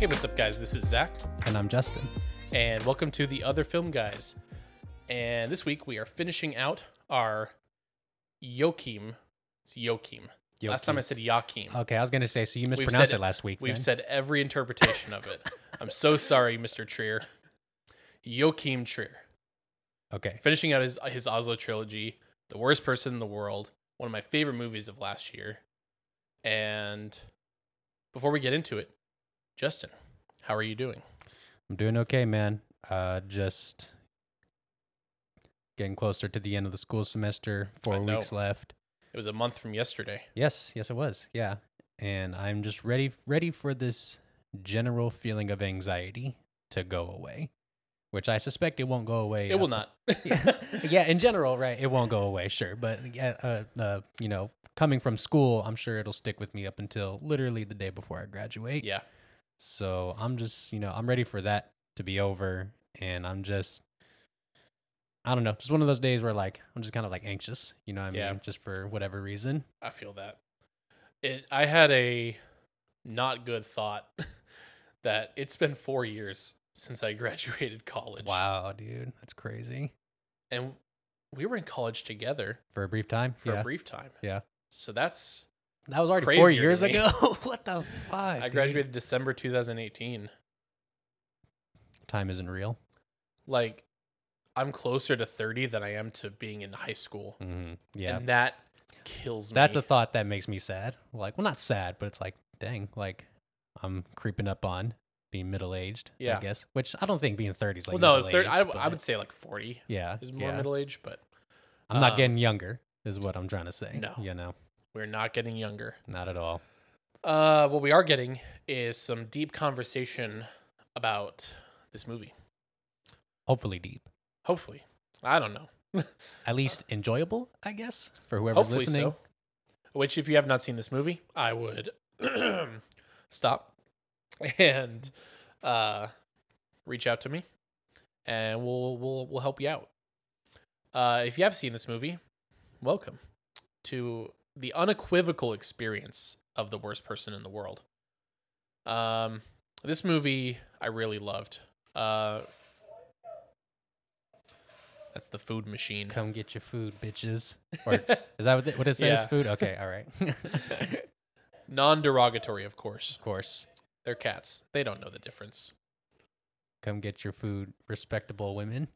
Hey, what's up, guys? This is Zach, And I'm Justin. and welcome to the Other Film Guys. And this week we are finishing out our Joachim. It's Joachim. Last time I said Joachim. Okay, I was gonna say, so you mispronounced said it last week. We've then. said every interpretation of it. I'm so sorry, Mr. Trier. Joachim Trier. okay. Finishing out his his Oslo trilogy, The Worst Person in the World, one of my favorite movies of last year. And before we get into it, Justin, how are you doing? I'm doing okay, man. Uh, just getting closer to the end of the school semester. Four weeks left. It was a month from yesterday. Yes, yes, it was. Yeah, and I'm just ready, ready for this general feeling of anxiety to go away, which I suspect it won't go away. It will uh, not. yeah, in general, right? It won't go away, sure, but yeah, uh, uh, you know, coming from school, I'm sure it'll stick with me up until literally the day before I graduate. yeah. So I'm just, you know, I'm ready for that to be over. And I'm just, I don't know, just one of those days where like, I'm just kind of like anxious, you know what I Yeah. mean? Just for whatever reason. I feel that. It I had a not good thought that it's been 4 years since I graduated college. Wow, dude. That's crazy. And we were in college together For a brief time. for yeah. a brief time. Yeah. So that's that was already four crazier to years ago. what the fuck? I dude? graduated December 2018. Time isn't real. Like I'm closer to 30 than I am to being in high school. hmm Yeah. And that kills me. That's a thought that makes me sad. Like, well, not sad, but it's like, dang, like I'm creeping up on being middle aged. Yeah. I guess. Which I don't think being thirty is like. well, no, 30, I, I would say like 40 Yeah. is more yeah. middle age, but I'm not um, getting younger, is what I'm trying to say. No. You know, we're not getting younger. not at all. Uh, what we are getting is some deep conversation about this movie. Hopefully deep. Hopefully, I don't know. At least enjoyable, I guess, for whoever's Hopefully listening. so. Which, if you have not seen this movie, I would stop and uh, reach out to me, and we'll we'll we'll help you out. Uh, if you have seen this movie, welcome to the unequivocal experience of the worst person in the world. Um, this movie I really loved. Uh, that's the food machine. Come get your food, bitches. Or is that what it, what it says? Yeah. Food? Okay, all right. Non derogatory, of course. of course. They're cats. They don't know the difference. Come get your food, respectable women.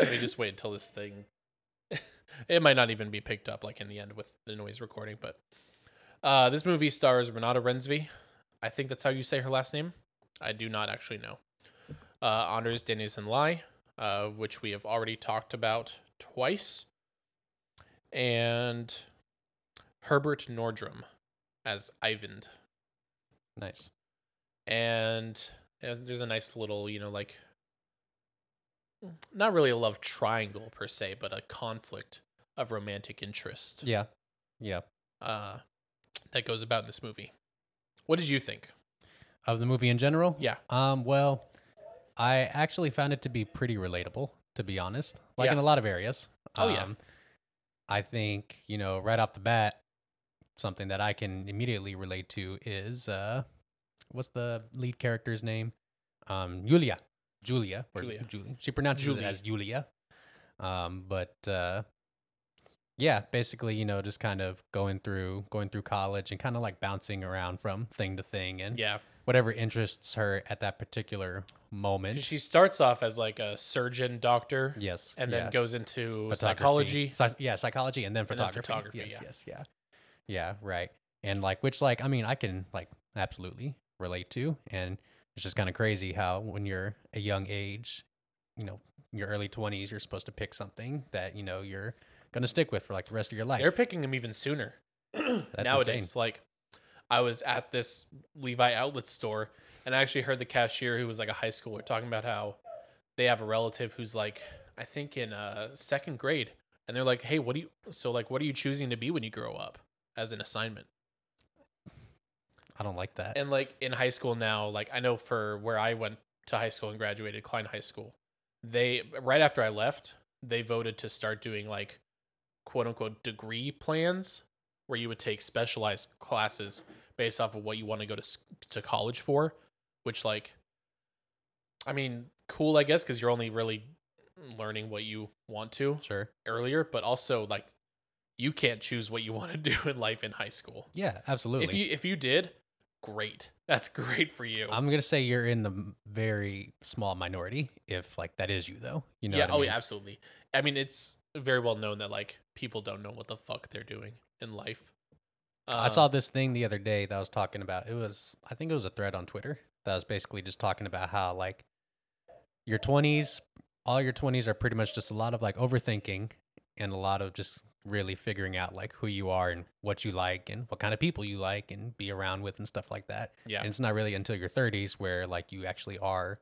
Let me just wait until this thing. it might not even be picked up like in the end with the noise recording, but uh, this movie stars Renata Rensby. I think that's how you say her last name. I do not actually know. Uh, Anders Danielsen Lie, uh, which we have already talked about twice, and Herbert Nordrum as Ivan. Nice. and uh, there's a nice little you know like not really a love triangle per se but a conflict of romantic interest Yeah. Yeah. uh, that goes about in this movie what did you think Of the movie in general? yeah Um, well, I actually found it to be pretty relatable, to be honest. Like in a lot of areas. Oh, yeah. Um, I think, you know, right off the bat, something that I can immediately relate to is uh what's the lead character's name? Um Julia. Julia. Julia. Julie. She pronounces Julie. it as Julia. Um, but uh yeah, basically, you know, just kind of going through going through college and kind of like bouncing around from thing to thing and yeah whatever interests her at that particular moment. she starts off as like a surgeon doctor yes, and yeah. then goes into psychology Psy- yeah, psychology, and then And then photography. photography, yes, yeah. yes, yeah, yeah, right. And like, which like, I mean, I can like absolutely relate to, and it's just kind of crazy how when you're a young age, you know, your early twenties, you're supposed to pick something that you know you're gonna stick with for like the rest of your life. they're picking them even sooner nowadays insane. like i was at this levi outlet store and i actually heard the cashier who was like a high schooler talking about how they have a relative who's like i think in uh second grade and they're like hey what do you so like what are you choosing to be when you grow up as an assignment I don't like that. and like in high school now like i know for where i went to high school and graduated klein high school they right after i left they voted to start doing like quote unquote degree plans where you would take specialized classes based off of what you want to go to to college for, which like I mean, cool I guess cuz you're only really learning what you want to Sure. earlier, but also like you can't choose what you want to do in life in high school. Yeah, absolutely. If you if you did, great. That's great for you. I'm gonna say you're in the very small minority, if like that is you though. You know? yeah, I oh mean? yeah, absolutely. I mean, it's very well known that like people don't know what the fuck they're doing in life. I Um, saw this thing the other day that I was talking about. It was, I think it was a thread on Twitter that was basically just talking about how like your 20s, all your 20s are pretty much just a lot of like overthinking and a lot of just really figuring out like who you are and what you like and what kind of people you like and be around with and stuff like that. Yeah. And it's not really until your 30s where like you actually are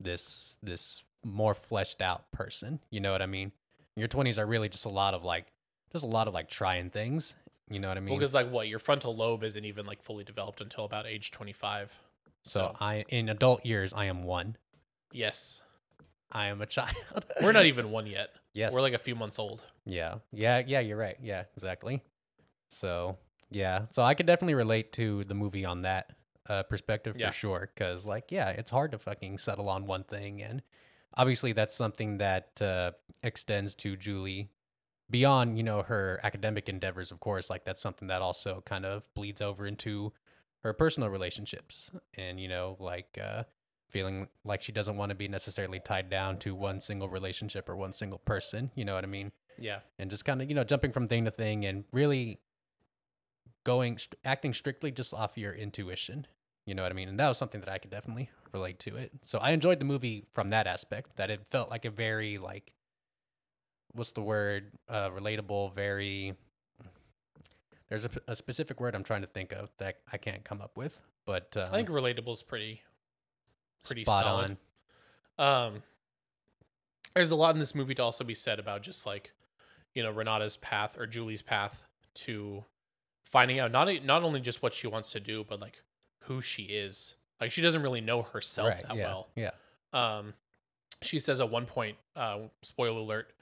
this this more fleshed out person. You know what I mean? Your 20s are really just a lot of like just a lot of like trying things. You know what I mean? Well, because like what your frontal lobe isn't even like fully developed until about age twenty five. So I, in adult years, I am one. yes, I am a child. we're not even one yet. Yes. We're like a few months old. yeah, yeah, yeah. You're right. Yeah, exactly. So yeah, so I could definitely relate to the movie on that uh, perspective Yeah. for sure. Because like, yeah, it's hard to fucking settle on one thing, and obviously that's something that uh, extends to Julie beyond you know her academic endeavors. Of course, like that's something that also kind of bleeds over into her personal relationships, and you know, like. uh feeling like she doesn't want to be necessarily tied down to one single relationship or one single person. You know what I mean? Yeah, And just kind of, you know, jumping from thing to thing and really going, st- acting strictly just off your intuition. You know what I mean? And that was something that I could definitely relate to it. So I enjoyed the movie from that aspect, that it felt like a very, like, what's the word? Uh, relatable, very. There's a specific word I'm trying to think of that I can't come up with, but um, I think relatable is pretty pretty spot solid. on. Um, there's a lot in this movie to also be said about just like, you know, Renata's path or Julie's path to finding out not not only just what she wants to do, but like who she is. Like she doesn't really know herself Right, that yeah, well. Yeah. Um, she says at one point, uh, spoiler alert,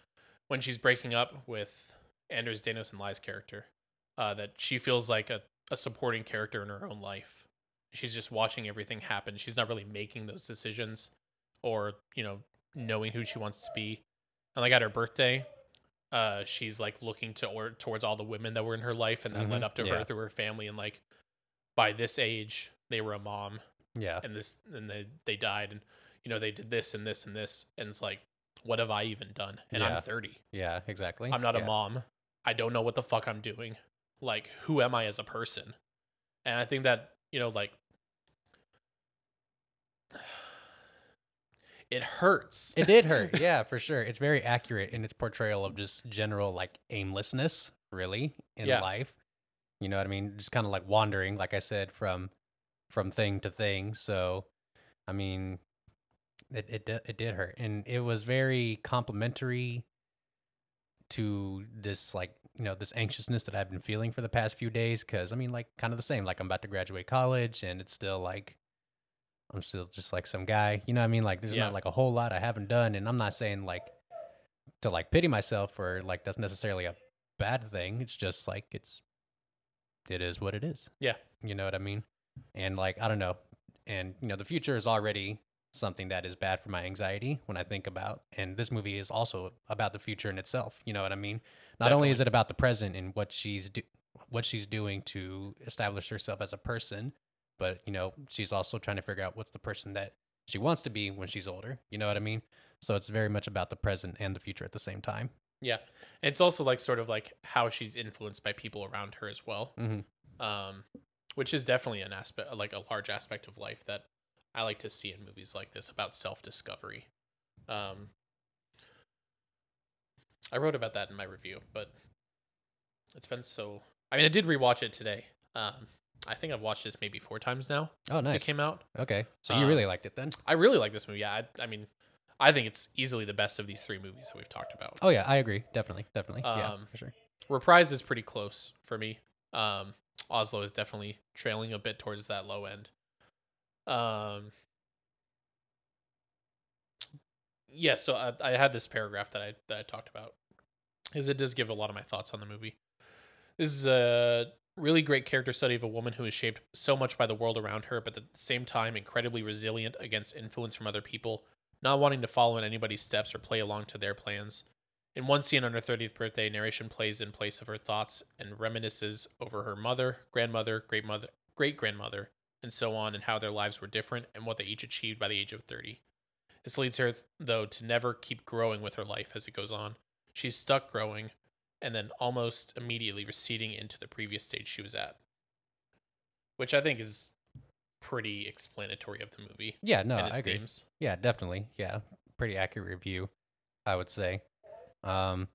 when she's breaking up with Anders Danielsen Lie's character, uh, that she feels like a, a supporting character in her own life. She's just watching everything happen. She's not really making those decisions or, you know, knowing who she wants to be. And like at her birthday, uh, she's like looking to or towards all the women that were in her life and that led Mhm, up to yeah. her through her family. And like by this age, they were a mom Yeah. and this and they they died and you know they did this and this and this and it's like what have i even done and Yeah. i'm 30 Yeah. Exactly. i'm not yeah. a mom i don't know what the fuck i'm doing like who am i as a person and i think that you know like it hurts It did hurt. Yeah, for sure. It's very accurate in its portrayal of just general like aimlessness, really, in Yeah. life. You know what I mean? Just kind of like wandering, like I said, from from thing to thing. So, I mean, it it it did hurt, and it was very complimentary to this like you know this anxiousness that I've been feeling for the past few days. Because I mean, like kind of the same. Like I'm about to graduate college, and it's still like I'm still just like some guy. You know what I mean? Like there's Yeah. not like a whole lot I haven't done, and I'm not saying like to like pity myself or like that's necessarily a bad thing. It's just like it's it is what it is. Yeah. You know what I mean? And like I don't know. And you know, the future is already something that is bad for my anxiety when I think about and this movie is also about the future in itself. You know what I mean? Not only is it about the present and what she's do- what she's doing to establish herself as a person, but you know, she's also trying to figure out what's the person that she wants to be when she's older. You know what I mean? So it's very much about the present and the future at the same time. yeah it's also like sort of like how she's influenced by people around her as well Mm-hmm. um, which is definitely an aspect, like a large aspect of life that I like to see in movies like this about self discovery. Um, I wrote about that in my review, but it's been so. I mean, I did rewatch it today. Um, I think I've watched this maybe four times now Oh, since nice. it came out. Okay, so you Um, really liked it then? I really like this movie. Yeah, I, I mean, I think it's easily the best of these three movies that we've talked about. Oh yeah, I agree. Definitely, definitely. yeah, Um, for sure. Reprise is pretty close for me. Um, Oslo is definitely trailing a bit towards that low end. Um, yeah, so I, I had this paragraph that I that I talked about, because it does give a lot of my thoughts on the movie. This is a really great character study of a woman who is shaped so much by the world around her, but at the same time incredibly resilient against influence from other people, not wanting to follow in anybody's steps or play along to their plans. In one scene on her 30th birthday, narration plays in place of her thoughts and reminisces over her mother, grandmother, great mother, great grandmother, and so on, and how their lives were different and what they each achieved by the age of 30. This leads her, though, to never keep growing with her life as it goes on. She's stuck growing, and then almost immediately receding into the previous stage she was at, which I think is pretty explanatory of the movie Yeah, no, I agree. themes. Yeah, definitely. Yeah, pretty accurate review, I would say. Um,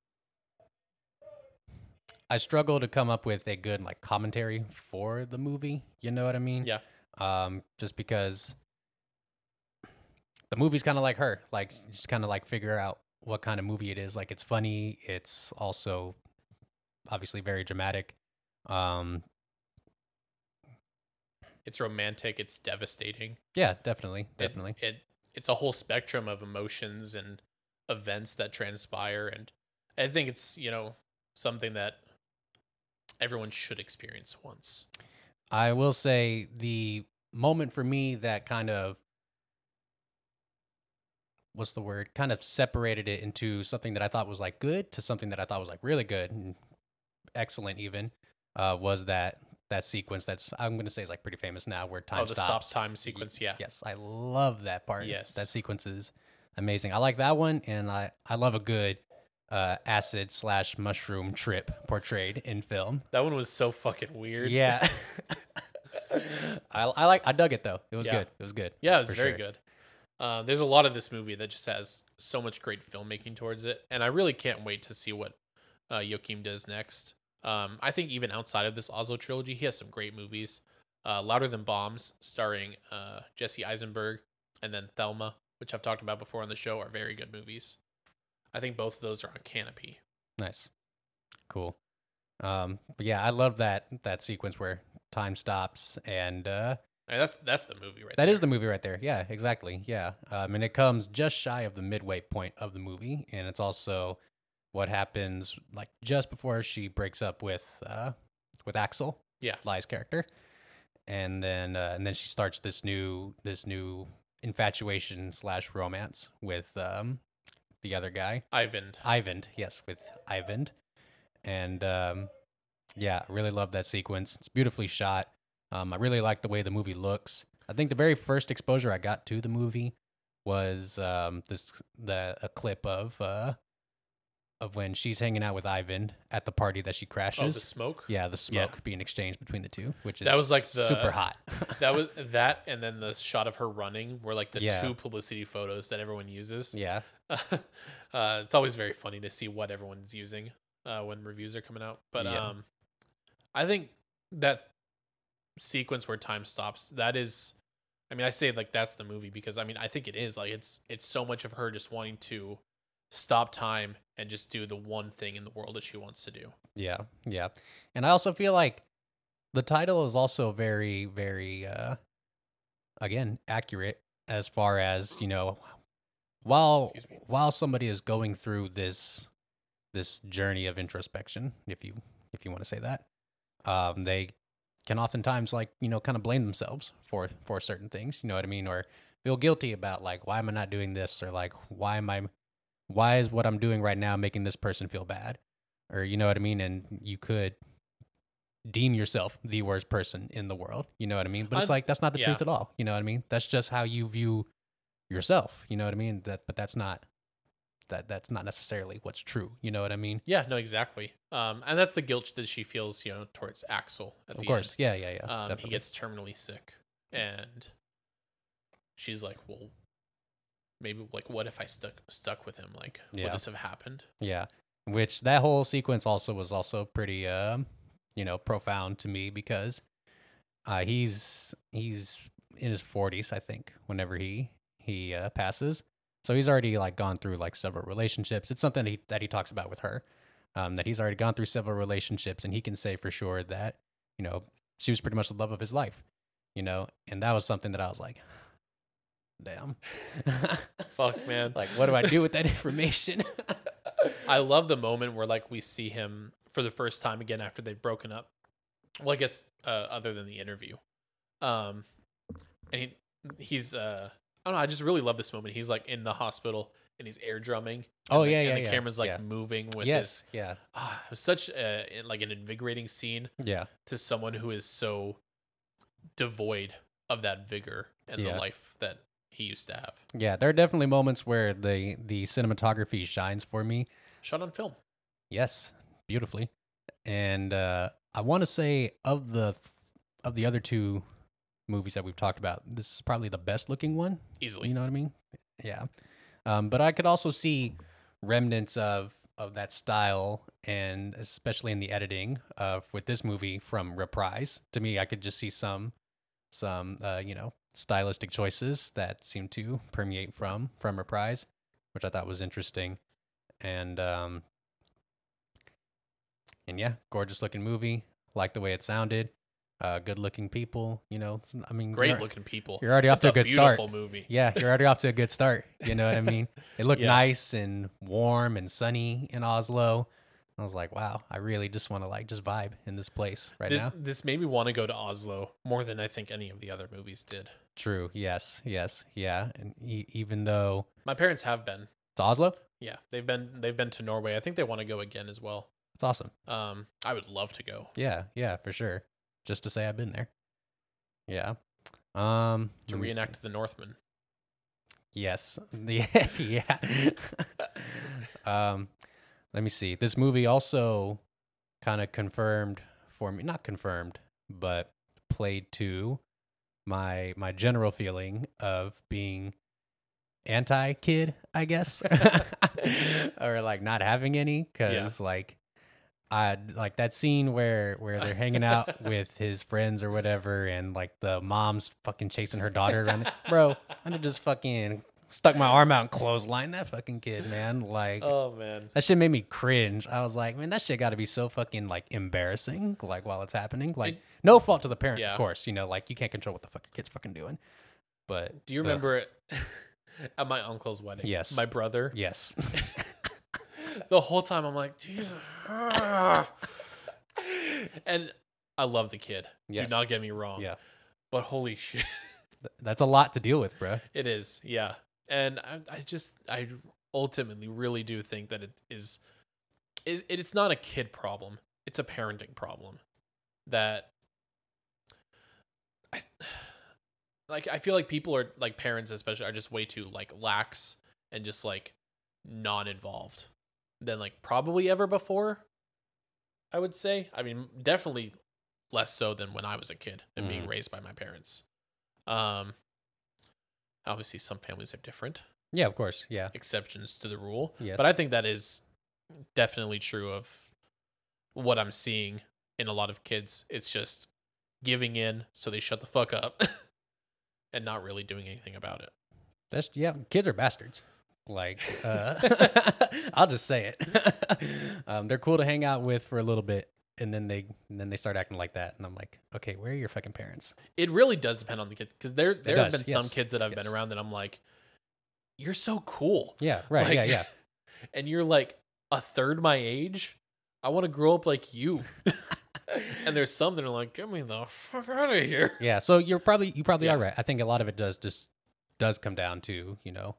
I struggle to come up with a good like commentary for the movie. You know what I mean? Yeah. Um, just because the movie's kind of like her, like just kind of like figure out what kind of movie it is. Like it's funny. It's also obviously very dramatic. Um, It's romantic. It's devastating. yeah, definitely, It- definitely. It, it's a whole spectrum of emotions and events that transpire, and I think it's you know something that everyone should experience once. I will say the moment for me that kind of what's the word? Kind of separated it into something that I thought was like good to something that I thought was like really good and excellent even uh was that that sequence that's I'm going to say is like pretty famous now where time oh, the stops. stop time sequence. Yeah. Yes, I love that part. Yes. That sequence is amazing. I like that one and I I love a good uh acid slash mushroom trip portrayed in film. That one was so fucking weird. Yeah. I, I like I dug it though. It was Yeah. good. It was good. Yeah, it was very sure. good. Uh, there's a lot of this movie that just has so much great filmmaking towards it, and I really can't wait to see what uh, Joachim does next. Um, I think even outside of this Oslo trilogy, he has some great movies. Uh, Louder Than Bombs, starring uh, Jesse Eisenberg, and then Thelma, which I've talked about before on the show, are very good movies. I think both of those are on Kanopy. Nice. Cool. Um but yeah, I love that that sequence where time stops and uh And that's that's the movie right that there. is the movie right there. Yeah, exactly. Yeah. Um and it comes just shy of the midway point of the movie and it's also what happens like just before she breaks up with uh with Axel. Yeah. Lie's character. And then uh, and then she starts this new this new infatuation slash romance with um the other guy. Ivan. Ivan, yes, with Ivan. And um, yeah, really love that sequence. It's beautifully shot. Um, I really like the way the movie looks. I think the very first exposure I got to the movie was um, this the a clip of uh, of when she's hanging out with Ivan at the party that she crashes. Oh, the smoke. yeah, the Yeah. smoke being exchanged between the two, which is That was like the- super hot. That was that, and then the shot of her running were like the Yeah. two publicity photos that everyone uses. yeah, uh, it's always very funny to see what everyone's using uh, when reviews are coming out. But Yeah. um, I think that sequence where time stops that is, I mean, I say like that's the movie because I mean I think it is like it's it's so much of her just wanting to stop time and just do the one thing in the world that she wants to do. Yeah, yeah. And I also feel like the title is also very, very uh again, accurate as far as, you know, while while somebody is going through this this journey of introspection, if you if you want to say that, um, they can oftentimes like, you know, kind of blame themselves for for certain things, you know what I mean? Or feel guilty about like why am I not doing this or like why am I why is what I'm doing right now making this person feel bad? Or you know what I mean? And you could deem yourself the worst person in the world. You know what I mean? But it's I- like that's not the yeah. truth at all. You know what I mean? That's just how you view yourself. You know what I mean? That but that's not that that's not necessarily what's true. You know what I mean? Yeah, no, exactly. Um, and that's the guilt that she feels, you know, towards Axel at Of the course. end. Yeah, yeah, yeah. um, he gets terminally sick and she's like well maybe like what if i stuck stuck with him like Yeah. would this have happened Yeah. Which that whole sequence also was also pretty um, you know, profound to me because uh he's he's in his 40s, I think, whenever he he uh, passes. So he's already like gone through like several relationships. It's something he that he talks about with her. Um that he's already gone through several relationships and he can say for sure that, you know, she was pretty much the love of his life, you know? And that was something that I was like, damn. fuck man like what do I do with that information? i love the moment where like we see him for the first time again after they've broken up. Well, I guess uh, other than the interview, um, and he he's uh, I don't know. I just really love this moment. He's like in the hospital and he's air drumming. Oh, and the, yeah, and yeah, the yeah, camera's like yeah. moving with yes. his. Yeah. Ah, it was such a, like an invigorating scene Yeah. to someone who is so devoid of that vigor and Yeah. the life that he used to have. Yeah. There are definitely moments where the the cinematography shines for me. Shot on film. Yes, beautifully. And uh, I want to say of the of the other two movies that we've talked about, this is probably the best looking one. Easily. You know what I mean? Yeah. Um, but I could also see remnants of of that style, and especially in the editing of with this movie from Reprise. To me, I could just see some some uh, you know stylistic choices that seem to permeate from from Reprise, which I thought was interesting. And um, and yeah, gorgeous looking movie. Like the way it sounded. Uh, good looking people. You know, I mean, great looking people. You're already off It's to a good start. beautiful movie. Yeah, you're already off to a good start. You know what I mean? It looked Yeah. nice and warm and sunny in Oslo. I was like, wow, I really just want to like just vibe in this place right This now. this made me want to go to Oslo more than I think any of the other movies did. True. Yes. Yes. Yeah. And e- even though My parents have been. it's Oslo, Yeah, they've been they've been to Norway. I think they want to go again as well. it's awesome. Um, I would love to go Yeah. Yeah. For sure. Just to say I've been there. Yeah. Um. to me see. reenact the Northman. Yes. Yeah. yeah. um, let me see. This movie also kind of confirmed for me, not confirmed, but played to my my general feeling of being anti kid, I guess, or like not having any, because like. I like that scene where where they're hanging out with his friends or whatever, and like the mom's fucking chasing her daughter around. The, bro, I'd have just fucking stuck my arm out and clothesline that fucking kid, man. Like Oh man, that shit made me cringe. I was like, man, that shit got to be so fucking like embarrassing, like while it's happening. Like, It- no fault to the parent, Yeah. of course. You know, like you can't control what the fuck your kid's fucking doing. But do you ugh, remember it at my uncle's wedding? Yes. my brother. yes, The whole time I'm like, Jesus. and I love the kid. Yes. Do not get me wrong. yeah, But holy shit, that's a lot to deal with, bro. it is. Yeah. And I, I just, I ultimately really do think that it is, is it's not a kid problem. It's a parenting problem. That, I, like, I feel like people are like parents, especially, are just way too like lax and just like non-involved than like probably ever before. I would say. I mean, definitely less so than when I was a kid and being Mhm. raised by my parents. Um, obviously, some families are different Yeah, of course. Yeah, exceptions to the rule. Yes. But I think that is definitely true of what I'm seeing in a lot of kids. It's just giving in so they shut the fuck up and not really doing anything about it. that's yeah. Kids are bastards. Like, uh, I'll just say it. um, they're cool to hang out with for a little bit, and then they and then they start acting like that, and I'm like, okay, where are your fucking parents? It really does depend on the kid because there there have does, been some kids that I've yes. been around that I'm like, you're so cool. Yeah, right. Like- yeah, yeah. and you're like a third my age. I want to grow up like you. and there's some that are like, get me the fuck out of here. Yeah, so you're probably you probably Yeah. are right. I think a lot of it does just does come down to you know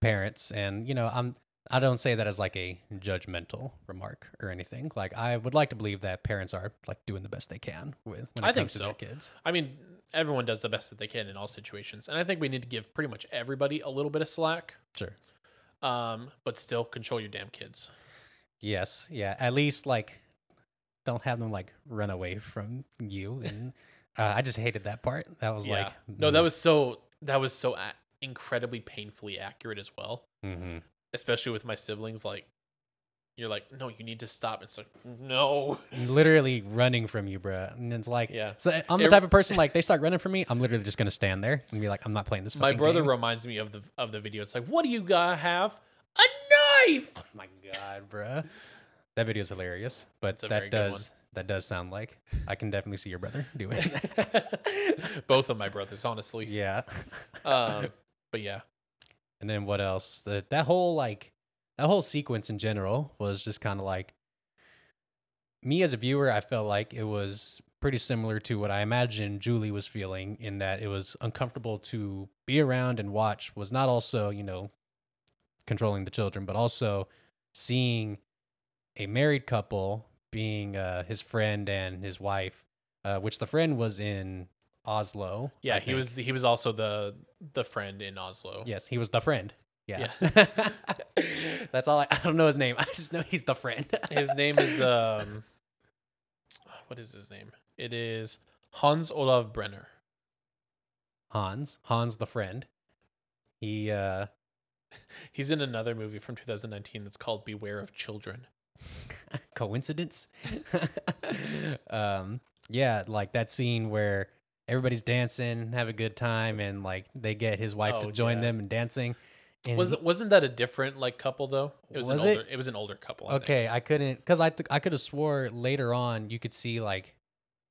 parents, and you know I'm I don't say that as like a judgmental remark or anything. Like I would like to believe that parents are like doing the best they can with when it I think comes to so. their kids. I mean, everyone does the best that they can in all situations, and I think we need to give pretty much everybody a little bit of slack. Sure. Um, but still control your damn kids. Yes. Yeah. At least like don't have them like run away from you. And uh, I just hated that part. That was yeah. like no, that was so that was so incredibly painfully accurate as well. hmm Especially with my siblings, like you're like, no, you need to stop. It's like, no. literally running from you, bruh. And it's like, Yeah. So I'm the It- type of person like they start running from me. I'm literally just gonna stand there and be like, I'm not playing this. My brother game. reminds me of the of the video. It's like, what do you gotta have? A knife. Oh my god, bruh. That video is hilarious, but It's a very that does that does sound like I can definitely see your brother doing that. Both of my brothers, honestly. yeah. Um, but yeah, And then what else? The, that whole like that whole sequence in general was just kind of like me as a viewer, I felt like it was pretty similar to what I imagined Julie was feeling in that it was uncomfortable to be around and watch was not also, you know, controlling the children, but also seeing a married couple being uh, his friend and his wife, uh, which the friend was in Oslo. Yeah, he was he was also the the friend in Oslo. Yes, he was the friend. Yeah. Yeah. That's all I, I don't know his name. I just know he's the friend. His name is um what is his name? It is Hans Olav Brenner. Hans. Hans the friend. He uh He's in another movie from 2019 that's called Beware of Children. coincidence um yeah like that scene where everybody's dancing have a good time and like they get his wife Oh, to join yeah. them and dancing and Was it wasn't that a different like couple though? It was, Was an it? older it? was an older couple. I okay think. i couldn't because i th- i could have swore later on you could see like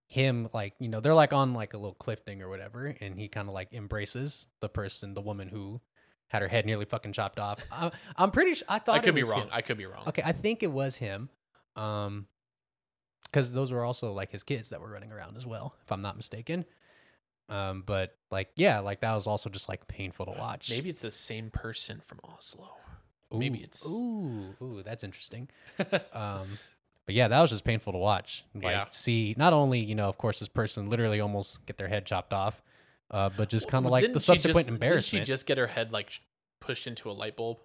him like you know they're like on like a little cliff thing or whatever and he kind of like embraces the person the woman who had her head nearly fucking chopped off I, i'm pretty sure i thought I it could be wrong. him. I could be wrong. Okay, I think it was him. Um cuz those were also like his kids that were running around as well, if I'm not mistaken. Um but like yeah, like that was also just like painful to watch. Maybe it's the same person from Oslo. maybe it's- Ooh, ooh, that's interesting. Um but yeah, that was just painful to watch. Like Yeah. see not only, you know, of course this person literally almost get their head chopped off, uh but just kind of Well, like the subsequent just- embarrassment. Did she just get her head like pushed into a light bulb?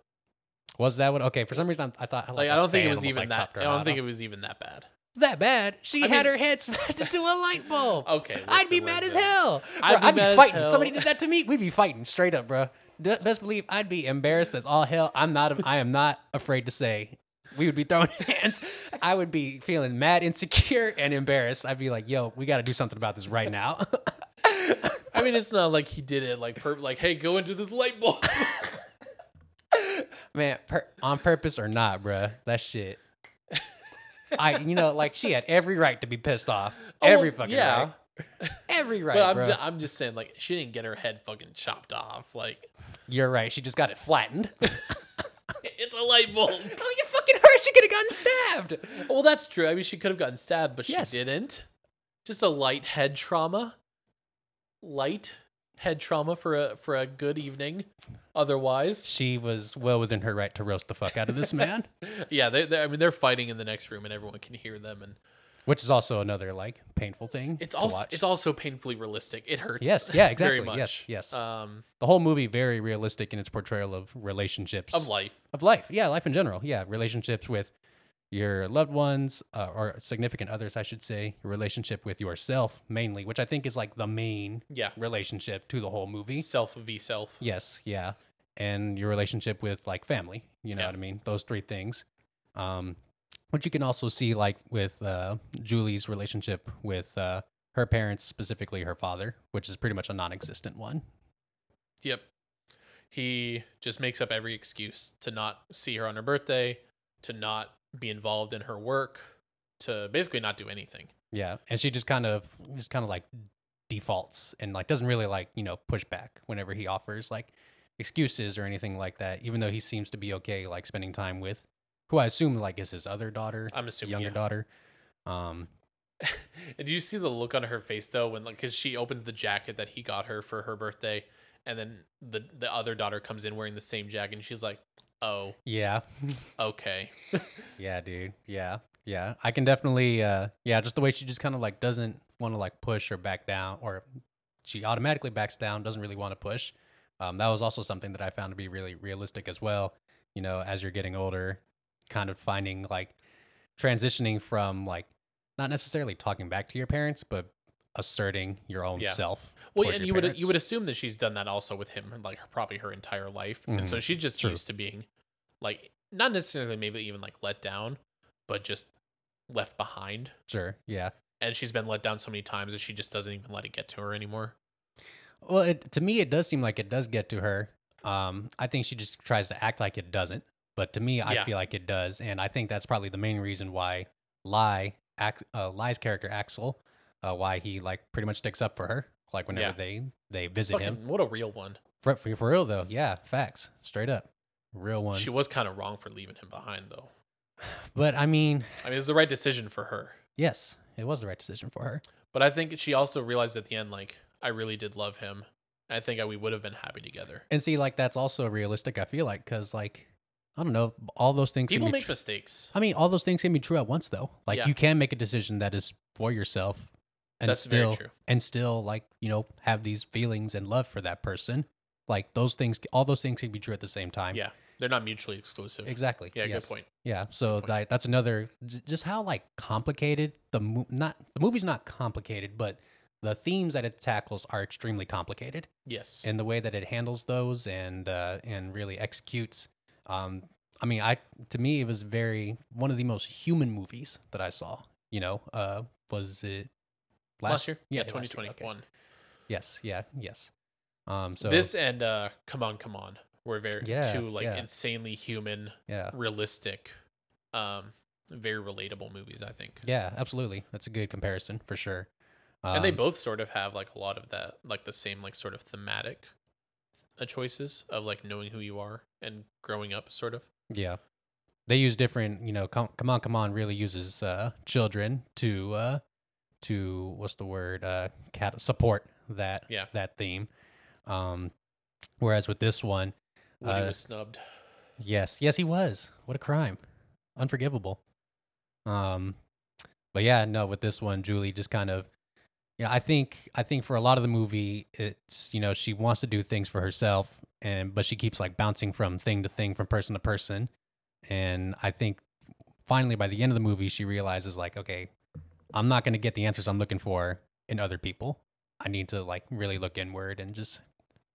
was that what Okay, for some reason I, I thought Like, I don't think it was even like, that. I don't think it was even that bad. That bad. She I had mean- her head smashed into a light bulb. Okay, I'd be listen, mad as hell. I'd Bro, be I'd be, fighting. Somebody did that to me, we'd be fighting straight up, bro. D- best believe I'd be embarrassed as all hell. I'm not. I am not afraid to say. We would be throwing hands. I would be feeling mad, insecure, and embarrassed. I'd be like, "Yo, we got to do something about this right now." I mean, it's not like he did it like per- like, hey, go into this light bulb. Man, per- on purpose or not, bruh, that shit. I, you know, like she had every right to be pissed off. Oh, every Oh, fucking yeah. right. Every right, but I'm, bro. ju- I'm just saying, like, she didn't get her head fucking chopped off. Like, You're right. She just got it flattened. it's a light bulb. Oh, you fucking hurt. She could have gotten stabbed. Well, that's true. I mean, she could have gotten stabbed, but Yes. she didn't. Just a light head trauma. Light head trauma for a for a good evening. Otherwise, She was well within her right to roast the fuck out of this man, yeah, they, they I mean, they're fighting in the next room, and everyone can hear them, and which is also another like painful thing. it's also watch. it's also painfully realistic. It hurts. Yes, yeah, Very exactly. Yes, yes. Um, the whole movie very realistic in its portrayal of relationships of life. of life. Yeah, life in general. Yeah, relationships with your loved ones uh, or significant others, I should say. Your relationship with yourself mainly, which I think is like the main Yeah. relationship to the whole movie. Self v self. Yes, yeah. And your relationship with like family, you know Yeah. what I mean? Those three things. Um which you can also see like with uh Julie's relationship with uh her parents, specifically her father, which is pretty much a non-existent one. Yep. He just makes up every excuse to not see her on her birthday, to not be involved in her work, to basically not do anything. Yeah, and she just kind of just kind of like defaults and like doesn't really like, you know, push back whenever he offers like excuses or anything like that, even though he seems to be okay like spending time with who I assume like is his other daughter, I'm assuming. younger yeah. daughter. Um And do you see the look on her face though when like cuz she opens the jacket that he got her for her birthday and then the the other daughter comes in wearing the same jacket and she's like, "Oh, yeah. okay." Yeah, dude. Yeah. Yeah. I can definitely uh yeah, just the way she just kind of like doesn't want to like push or back down or she automatically backs down, doesn't really want to push. Um that was also something that I found to be really realistic as well. You know, as you're getting older, kind of finding like transitioning from like not necessarily talking back to your parents, but asserting your own Yeah. self. Well, and you would you would assume that she's done that also with him like probably her entire life. And so Mhm. she's just True. used to being like not necessarily maybe even like let down, but just left behind. Sure. Yeah. And she's been let down so many times that she just doesn't even let it get to her anymore. Well, it, to me, it does seem like it does get to her. Um, I think she just tries to act like it doesn't, but to me, I Yeah. feel like it does, and I think that's probably the main reason why Lie, Ax- uh, Lie's character Axel, uh, why he like pretty much sticks up for her, like whenever Yeah. they they visit Fucking, him. what a real one. For, for for real though, yeah, facts, straight up, real one. She was kind of wrong for leaving him behind though. But I mean, I mean, it was the right decision for her. yes, it was the right decision for her. But I think she also realized at the end, like, I really did love him. I think we would have been happy together. And see, like that's also realistic. I feel like because like I don't know, all those things. can People be make tr- mistakes. I mean, all those things can be true at once, though. Like Yeah. you can make a decision that is for yourself, and That's still very true. and still like you know have these feelings and love for that person. Like those things, all those things can be true at the same time. Yeah, they're not mutually exclusive. exactly. Yeah, yes. good point. Yeah, so point. that that's another just how like complicated the mo- not the movie's not complicated, but the themes that it tackles are extremely complicated, Yes. and the way that it handles those and uh, and really executes. Um, I mean, I to me it was very one of the most human movies that I saw. You know, uh, was it last, year? Yeah, last year, okay. 2021. Yes, yeah, yes. Um, so this and uh, Come On, Come On were very Yeah, two like yeah. insanely human, yeah, realistic, um, very relatable movies. I think. yeah, absolutely. That's a good comparison for sure. Um, and they both sort of have like a lot of that, like the same like sort of thematic uh, choices of like knowing who you are and growing up, sort of. Yeah. They use different, you know, come, come on, come on really uses uh children to uh to what's the word? Uh cat support that Yeah. that theme. Um whereas with this one, Woody Uh, was snubbed. yes, yes he was. What a crime. Unforgivable. Um but yeah, no, with this one Julie just kind of you know, I think I think for a lot of the movie it's, you know, she wants to do things for herself and but she keeps like bouncing from thing to thing from person to person and I think finally by the end of the movie she realizes like okay I'm not going to get the answers I'm looking for in other people I need to like really look inward and just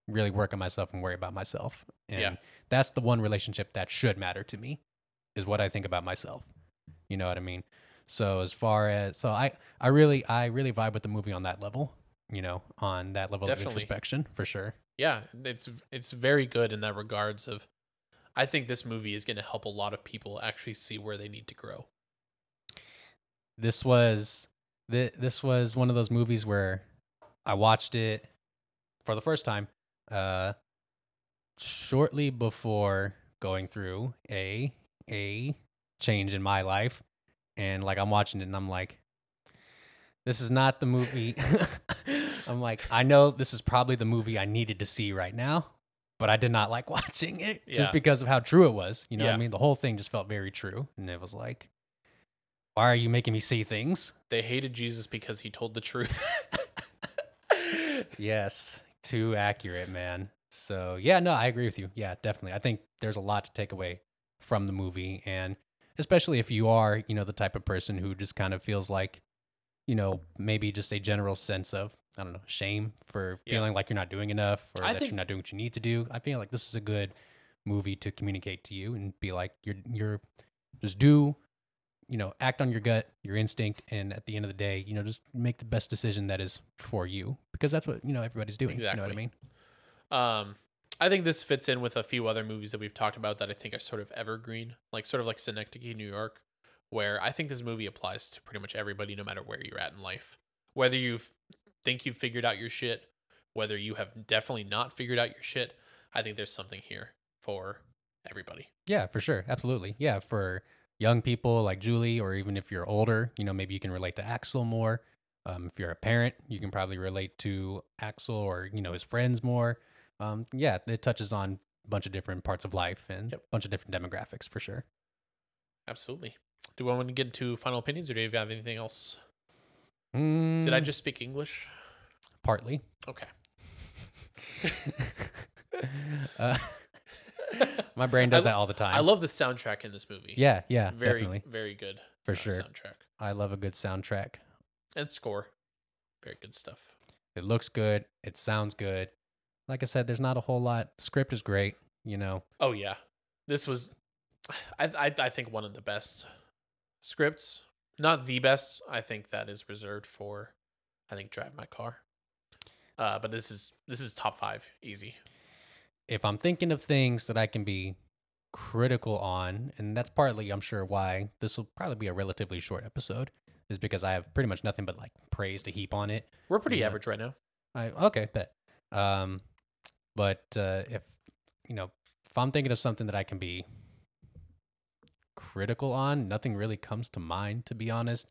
really work on myself and worry about myself and Yeah. that's the one relationship that should matter to me is what I think about myself you know what I mean so as far as so I I really I really vibe with the movie on that level you know on that level Definitely. of introspection for sure Yeah, it's it's very good in that regards. Of, I think this movie is going to help a lot of people actually see where they need to grow. This was th- this was one of those movies where I watched it for the first time uh shortly before going through a a change in my life. And like I'm watching it and I'm like this is not the movie. I'm like I know this is probably the movie I needed to see right now but I did not like watching it Yeah. just because of how true it was. You know what Yeah. I mean? The whole thing just felt very true. And it was like why are you making me see things? They hated Jesus because he told the truth. yes too accurate man. So yeah no i agree with you. Yeah definitely. I think there's a lot to take away from the movie and especially if you are you know the type of person who just kind of feels like you know maybe just a general sense of i don't know shame for Yeah. feeling like you're not doing enough or I that think- you're not doing what you need to do. I feel like this is a good movie to communicate to you and be like you're you're just do you know act on your gut your instinct and at the end of the day you know just make the best decision that is for you because that's what you know everybody's doing Exactly. you know what i mean Um, I think this fits in with a few other movies that we've talked about that I think are sort of evergreen, like sort of like Synecdoche, New York, where I think this movie applies to pretty much everybody, no matter where you're at in life. Whether you think you've figured out your shit, whether you have definitely not figured out your shit, I think there's something here for everybody. yeah for sure absolutely yeah for young people like julie or even if you're older you know maybe you can relate to axel more um, if you're a parent you can probably relate to axel or you know his friends more um, yeah it touches on a bunch of different parts of life and a bunch of different demographics for sure Absolutely. Do I want to get into final opinions, or do you have anything else? Did I Mm, just speak English? partly Okay. uh, my brain does I that all the time I love the soundtrack in this movie. yeah yeah very definitely very good For uh, sure. soundtrack i love a good soundtrack and score. Very good stuff. It looks good. It sounds good. Like I said, there's not a whole lot. Script is great. You know, Oh yeah, this was, I I, I think one of the best scripts. Not the best. I think that is reserved for, I think Drive My Car. Uh, but this is this is top five easy. If I'm thinking of things that I can be critical on, and that's partly, I'm sure, why this will probably be a relatively short episode, is because I have pretty much nothing but like praise to heap on it. We're pretty Yeah. average right now. I okay, bet. Um, but uh, if you know, if I'm thinking of something that I can be critical on. Nothing really comes to mind, to be honest.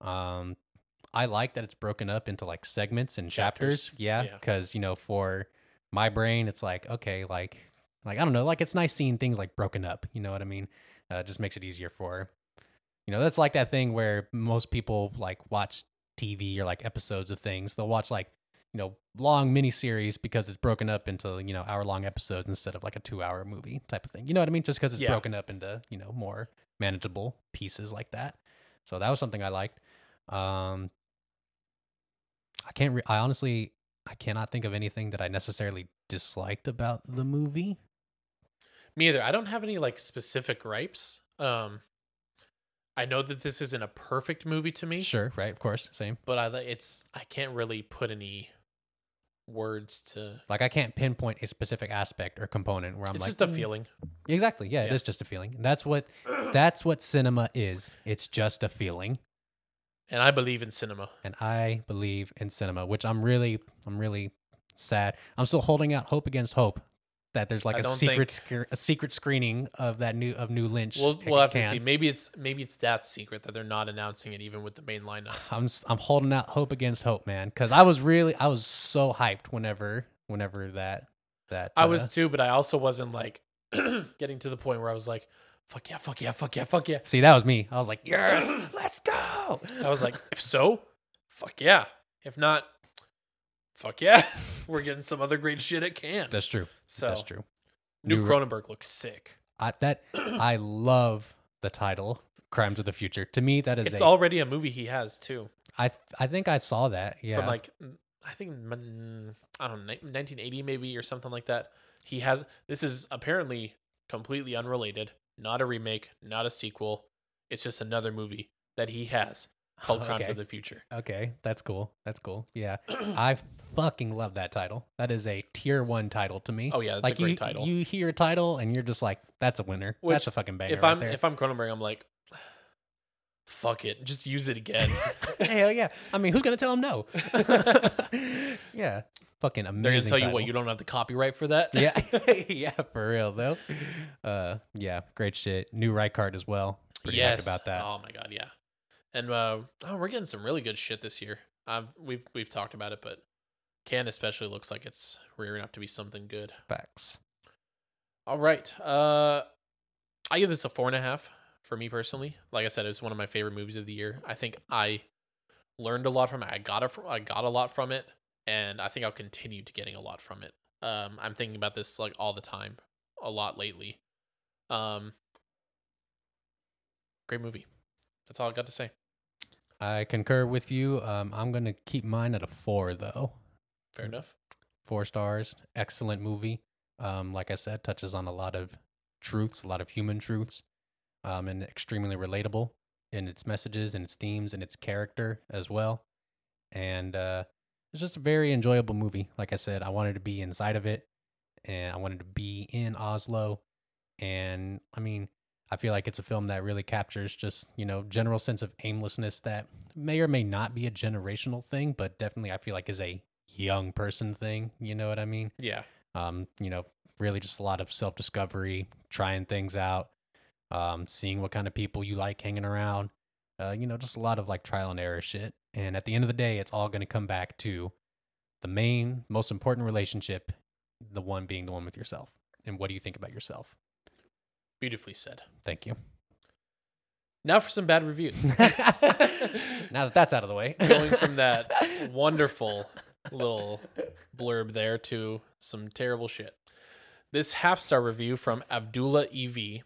Um, I like that it's broken up into like segments and chapters. Chapters. Yeah, Yeah. because you know, for my brain, it's like okay, like like I don't know, like it's nice seeing things like broken up. You know what I mean? Uh, it just makes it easier for, you know, that's like that thing where most people like watch TV or like episodes of things. They'll watch like you know long miniseries because it's broken up into you know hour long episodes instead of like a two hour movie type of thing. You know what I mean? Just because it's Yeah. broken up into you know more manageable pieces like that. So that was something I liked. Um, I can't. Re- I honestly, I cannot think of anything that I necessarily disliked about the movie. Me either. I don't have any like specific gripes. Um, I know that this isn't a perfect movie to me, Sure, right? Of course, same. but I like it's I can't really put any words to. Like I can't pinpoint a specific aspect or component where I'm it's like just a "Mm, feeling. Exactly. Yeah, it Yeah. is just a feeling. That's what that's what cinema is. It's just a feeling. And I believe in cinema. And I believe in cinema, which I'm really I'm really sad. I'm still holding out hope against hope that there's like I a secret think- sc- a secret screening of that new of new Lynch. We'll we'll have to see. Maybe it's maybe it's that secret that they're not announcing it even with the main lineup. I'm I'm holding out hope against hope, man, cuz I was really I was so hyped whenever whenever that that I uh, was too, but I also wasn't like getting to the point where I was like, "Fuck yeah, fuck yeah, fuck yeah, fuck yeah." See, that was me. I was like, "Yes, let's go." I was like, "If so, fuck yeah. If not, fuck yeah." We're getting some other great shit at Cannes. That's true. So That's true. New New- Cronenberg looks sick. I, that I love the title "Crimes of the Future." To me, that is It's a, already a movie he has too. I I think I saw that. Yeah, From like I think I don't know, 1980 maybe or something like that. He has this is apparently completely unrelated, not a remake, not a sequel. It's just another movie that he has called Crimes of the Future. okay, that's cool. That's cool. Yeah, I fucking love that title. That is a tier one title to me. Oh yeah, that's like a great you, title. you hear a title and you're just like, "That's a winner. Which, that's a fucking banger." if I'm if I'm Cronenberg, I'm like, fuck it, just use it again. Hell yeah! I mean, who's gonna tell him no? yeah, fucking amazing. They're gonna tell you what you don't have the copyright for that. yeah, yeah, for real though. Uh, yeah, great shit. New Reichardt as well. Pretty yes. about that. Oh my god, yeah. And uh, oh, we're getting some really good shit this year. I've we've we've talked about it, but Cannes especially looks like it's rearing up to be something good. Facts. All right. Uh, I give this a four and a half for me personally. Like I said, it's one of my favorite movies of the year. I think I learned a lot from it. I got a, I got a lot from it, and I think I'll continue to getting a lot from it. Um, I'm thinking about this like all the time, a lot lately. Um, great movie. That's all I got to say. I concur with you. Um, I'm gonna keep mine at a four though. Fair enough. Four stars. Excellent movie. Um, like I said, touches on a lot of truths, a lot of human truths, um, and extremely relatable in its messages and its themes and its character as well. And uh, it's just a very enjoyable movie. Like I said, I wanted to be inside of it, and I wanted to be in Oslo. And I mean, I feel like it's a film that really captures just, you know, general sense of aimlessness that may or may not be a generational thing, but definitely I feel like is a young person thing. You know what I mean? Yeah. Um, you know, really just a lot of self discovery, trying things out, um, seeing what kind of people you like hanging around. Uh, you know, just a lot of like trial and error shit. And at the end of the day, it's all going to come back to the main, most important relationship, the one being the one with yourself. And what do you think about yourself? Beautifully said. Thank you. Now for some bad reviews. now that that's out of the way, Going from that wonderful little blurb there to some terrible shit. This half star review from Abdullah EV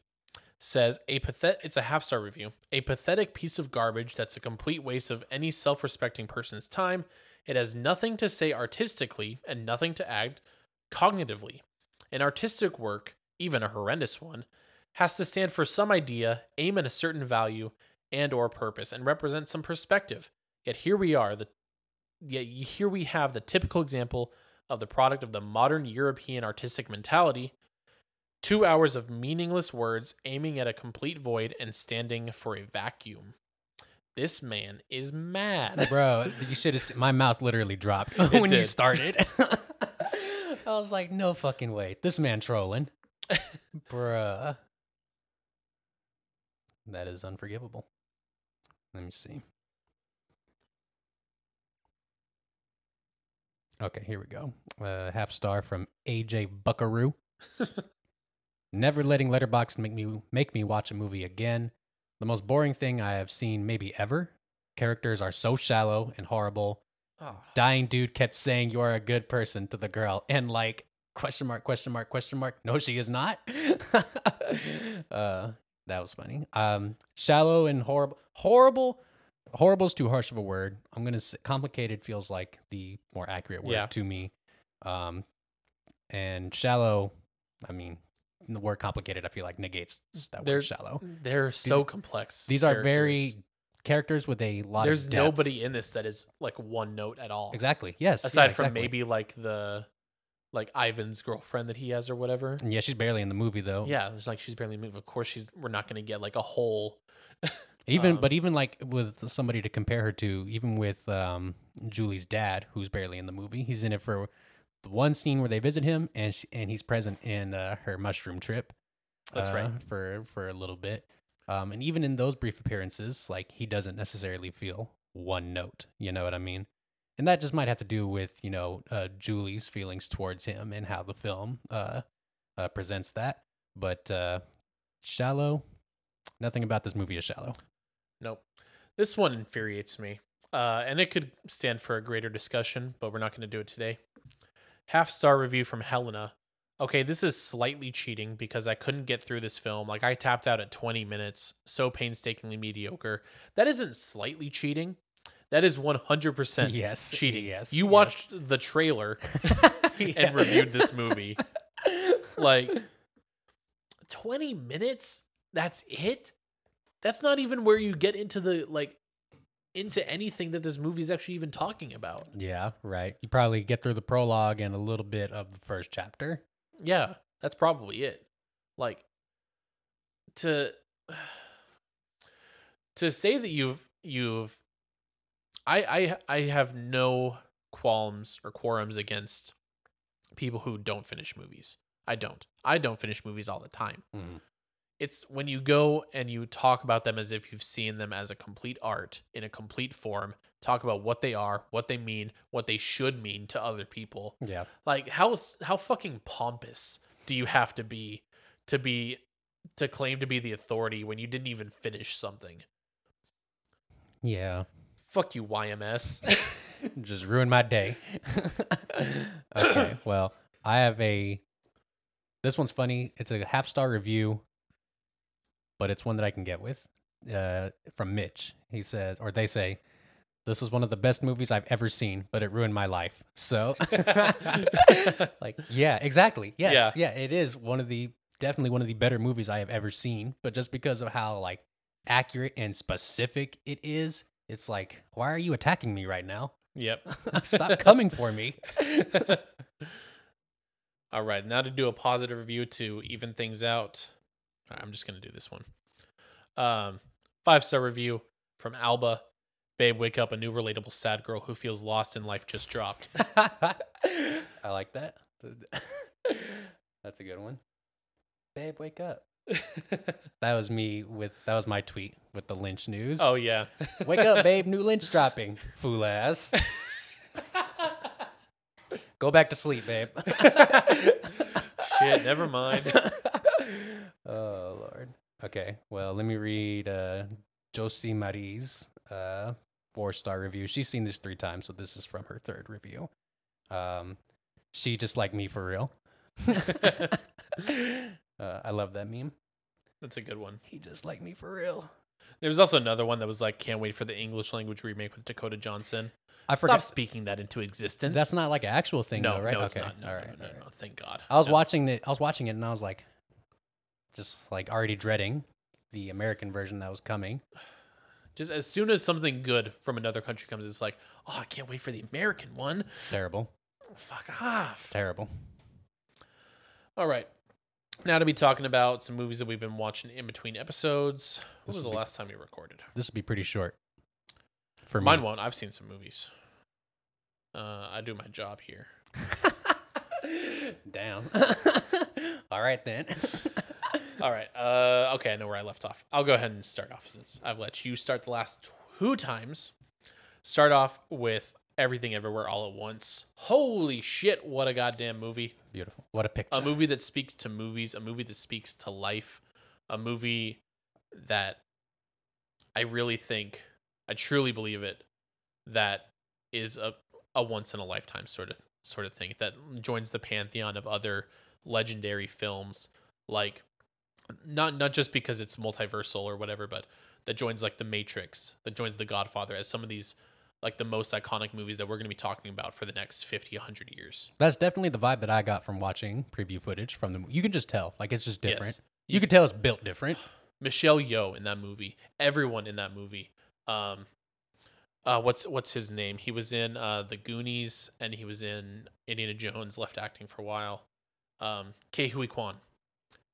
says a pathet it's a half star review. A pathetic piece of garbage that's a complete waste of any self-respecting person's time. It has nothing to say artistically and nothing to act cognitively. An artistic work, even a horrendous one, has to stand for some idea, aim at a certain value and or purpose and represent some perspective. Yet here we are, the yet here we have the typical example of the product of the modern European artistic mentality. Two hours of meaningless words aiming at a complete void and standing for a vacuum. This man is mad. bro. You should have. My mouth literally dropped when you started. I was like, no fucking way. This man trolling, bruh. That is unforgivable. Let me see. Okay, here we go. Uh, half star from AJ Buckaroo. Never letting Letterboxd make me make me watch a movie again. The most boring thing I have seen maybe ever. Characters are so shallow and horrible. Oh, Dying dude kept saying you are a good person to the girl and like question mark question mark question mark. No, she is not. uh, that was funny. Um, shallow and horrible. Horrible. Horrible is too harsh of a word. I'm gonna say complicated feels like the more accurate word Yeah. to me. Um, and shallow. I mean, the word complicated. I feel like negates that They're- word shallow. they're so complex. These are very characters. characters with a lot. There's of depth. nobody in this that is like one note at all. Exactly. Yes. yeah, Aside from exactly. maybe like the like Ivan's girlfriend that he has or whatever. Yeah, she's barely in the movie though. Yeah, there's like she's barely moved. Of course, she's we're not gonna get like a whole. Even Um, but even like with somebody to compare her to, even with um, Julie's dad, who's barely in the movie, he's in it for the one scene where they visit him, and she, and he's present in uh, her mushroom trip. That's right. uh, For for a little bit, um, and even in those brief appearances, like he doesn't necessarily feel one note. You know what I mean? And that just might have to do with you know uh, Julie's feelings towards him and how the film uh, uh, presents that. But uh, shallow, nothing about this movie is shallow. Nope. This one infuriates me. Uh, and it could stand for a greater discussion, but we're not going to do it today. Half star review from Helena. Okay, this is slightly cheating because I couldn't get through this film. Like, I tapped out at 20 minutes. So painstakingly mediocre. That isn't slightly cheating. That is 100% Yes, cheating. yes, You yes. watched the trailer and reviewed this movie. Like, 20 minutes? That's it? That's not even where you get into the, like, into anything that this movie is actually even talking about. Yeah, right. You probably get through the prologue and a little bit of the first chapter. Yeah, that's probably it. Like to to say that you've you've I I I have no qualms or quorums against people who don't finish movies. I don't. I don't finish movies all the time. Mm. It's when you go and you talk about them as if you've seen them as a complete art in a complete form, talk about what they are, what they mean, what they should mean to other people. Yeah. Like how how fucking pompous do you have to be to be to claim to be the authority when you didn't even finish something? Yeah. Fuck you, YMS. Just ruined my day. okay. Well, I have a. This one's funny. It's a half star review, but it's one that I can get with. Uh, from Mitch. He says, or they say, this was one of the best movies I've ever seen, but it ruined my life. So, like, yeah, exactly. Yes, yeah. it is one of the definitely one of the better movies I have ever seen. But just because of how like accurate and specific it is, it's like, why are you attacking me right now? yep. Stop coming for me. All right, now to do a positive review to even things out. Right, I'm just gonna do this one. Um, five star review from Alba. Babe, wake up! A new relatable sad girl who feels lost in life just dropped. I like that. That's a good one. Babe, wake up. That was me with that was my tweet with the Lynch news. oh yeah. wake up, babe! New Lynch dropping. Fool ass. Go back to sleep, babe. Shit. Never mind. oh lord. Okay. Well, let me read uh, Josie Marie's uh, four star review. She's seen this three times, so this is from her third review. Um, she just like me for real. uh, I love that meme. That's a good one. He just like me for real. There was also another one that was like, "Can't wait for the English language remake with Dakota Johnson." I Stop forgot. speaking that into existence. That's not like an actual thing, no, though, right? no, it's okay. not. No, all no, no, all right. no, Thank God. I was No. watching the. I was watching it, and I was like, just like already dreading the American version that was coming. Just as soon as something good from another country comes, it's like, oh, I can't wait for the American one. It's terrible. Fuck off. It's terrible. All right. Now to be talking about some movies that we've been watching in between episodes. When This was the be- last time you recorded? This would be pretty short. For Mine me. won't. I've seen some movies. Uh, I do my job here. Damn. All right then. All right. Uh, okay, I know where I left off. I'll go ahead and start off since I've let you start the last two times. Start off with Everything Everywhere All at Once. Holy shit, what a goddamn movie. Beautiful. What a picture. A movie that speaks to movies, a movie that speaks to life, a movie that I really think, I truly believe it, that is a, a once in a lifetime sort of sort of thing that joins the pantheon of other legendary films like not not just because it's multiversal or whatever, but that joins like The Matrix, that joins The Godfather as some of these like the most iconic movies that we're going to be talking about for the next 50 100 years. That's definitely the vibe that I got from watching preview footage from the. You can just tell, like it's just different. Yes. You can tell it's built different. Michelle Yeoh in that movie, everyone in that movie. Um uh what's what's his name? He was in uh The Goonies and he was in Indiana Jones left acting for a while. Um Ke Huy Quan.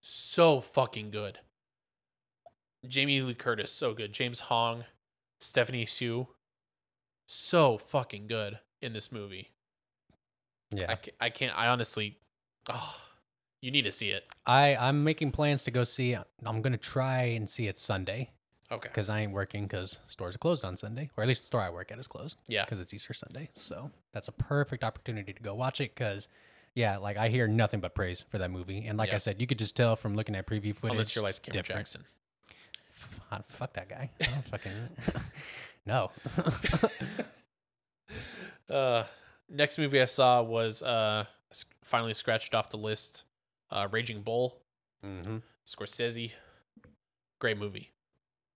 So fucking good. Jamie Lee Curtis so good. James Hong, Stephanie Hsu so fucking good in this movie. Yeah, I, I can't I honestly oh you need to see it. I I'm making plans to go see. I'm gonna try and see it Sunday Okay. because I ain't working because stores are closed on Sunday, or at least the store I work at is closed. Yeah. because it's Easter Sunday. So that's a perfect opportunity to go watch it. Because yeah, like I hear nothing but praise for that movie, and like I said, you could just tell from looking at preview footage. Unless you're like Cameron different. Jackson. Fuck that guy. I don't fucking no. Uh, next movie I saw was uh finally scratched off the list. Uh, Raging Bull, hmm Scorsese, great movie.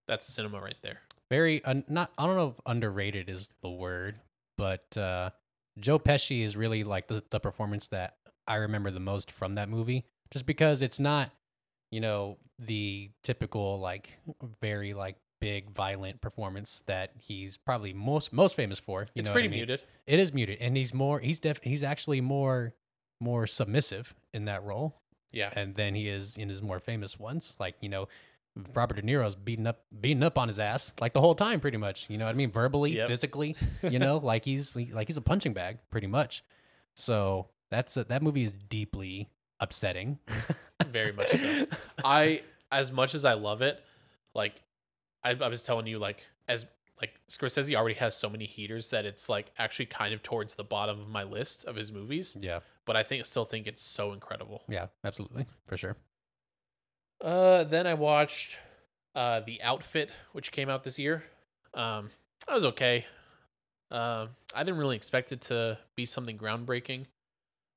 That's cinema right there. Very un- not. I don't know if underrated is the word, but uh, Joe Pesci is really like the, the performance that I remember the most from that movie, just because it's not, you know, the typical like very like big violent performance that he's probably most most famous for. You it's pretty I mean? muted. It is muted, and he's more. He's def. He's actually more more submissive in that role Yeah, and then he is in his more famous ones. Like you know, Robert De Niro's beating up beating up on his ass like the whole time, pretty much. You know what I mean? Verbally, Yep. physically. You know, like he's like he's a punching bag, pretty much. So that's a, that movie is deeply upsetting. very much so. I as much as I love it, like I, I was telling you, like as like Scorsese already has so many heaters that it's like actually kind of towards the bottom of my list of his movies. yeah, But I think still think it's so incredible. yeah, absolutely, for sure. Uh, then I watched uh The Outfit, which came out this year. Um, I was okay. Uh, I didn't really expect it to be something groundbreaking.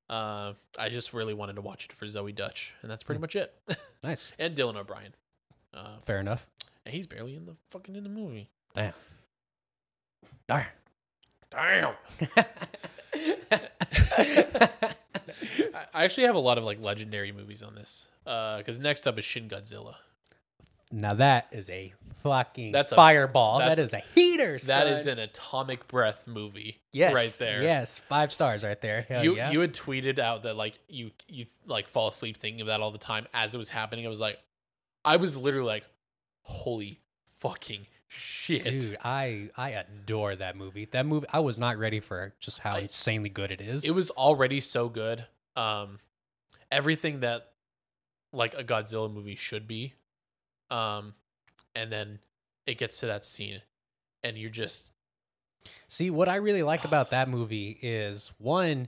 Uh, I just really wanted to watch it for Zoey Deutch, and that's pretty Hmm. much it. Nice, and Dylan O'Brien. Uh, fair enough. and he's barely in the fucking in the movie. Damn. Darn. Damn. I I actually have a lot of like legendary movies on this. Uh, because next up is Shin Godzilla. Now that is a fucking That's a- fireball. That that's- a heater. That is son. an atomic breath movie. yes, right there. Yes, five stars right there. Hell you yeah. you had tweeted out that like you you like fall asleep thinking of that all the time as it was happening. I was like, I was literally like, holy fucking shit. Dude, I I adore that movie. That movie, I was not ready for just how I- insanely good it is. It was already so good. Um, everything that like a Godzilla movie should be. Um, and then it gets to that scene, and you're just See, what I really like about that movie is one,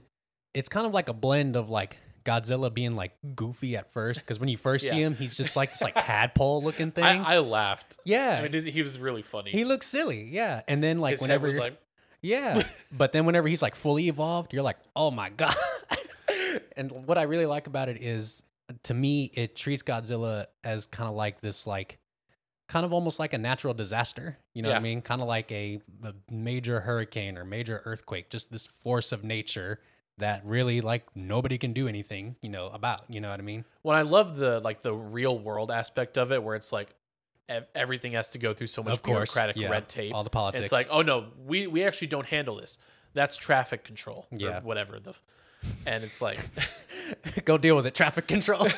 it's kind of like a blend of like Godzilla being like goofy at first, because when you first see him, he's just like this like tadpole looking thing. I, I laughed. yeah, I mean, he was really funny. he looks silly. Yeah, and then like His whenever like, Yeah. but then whenever he's like fully evolved, you're like, oh my God. and what I really like about it is to me, it treats Godzilla as kind of like this, like, kind of almost like a natural disaster. You know what I mean? Kind of like a, a major hurricane or major earthquake, just this force of nature that really like nobody can do anything, you know, about. You know what I mean? Well, I love the like the real world aspect of it, where it's like ev- everything has to go through so much of course. bureaucratic yeah, red tape. All the And politics. It's like, oh no, we we actually don't handle this. That's traffic control. or Yeah. whatever the, and it's like, go deal with it. Traffic control.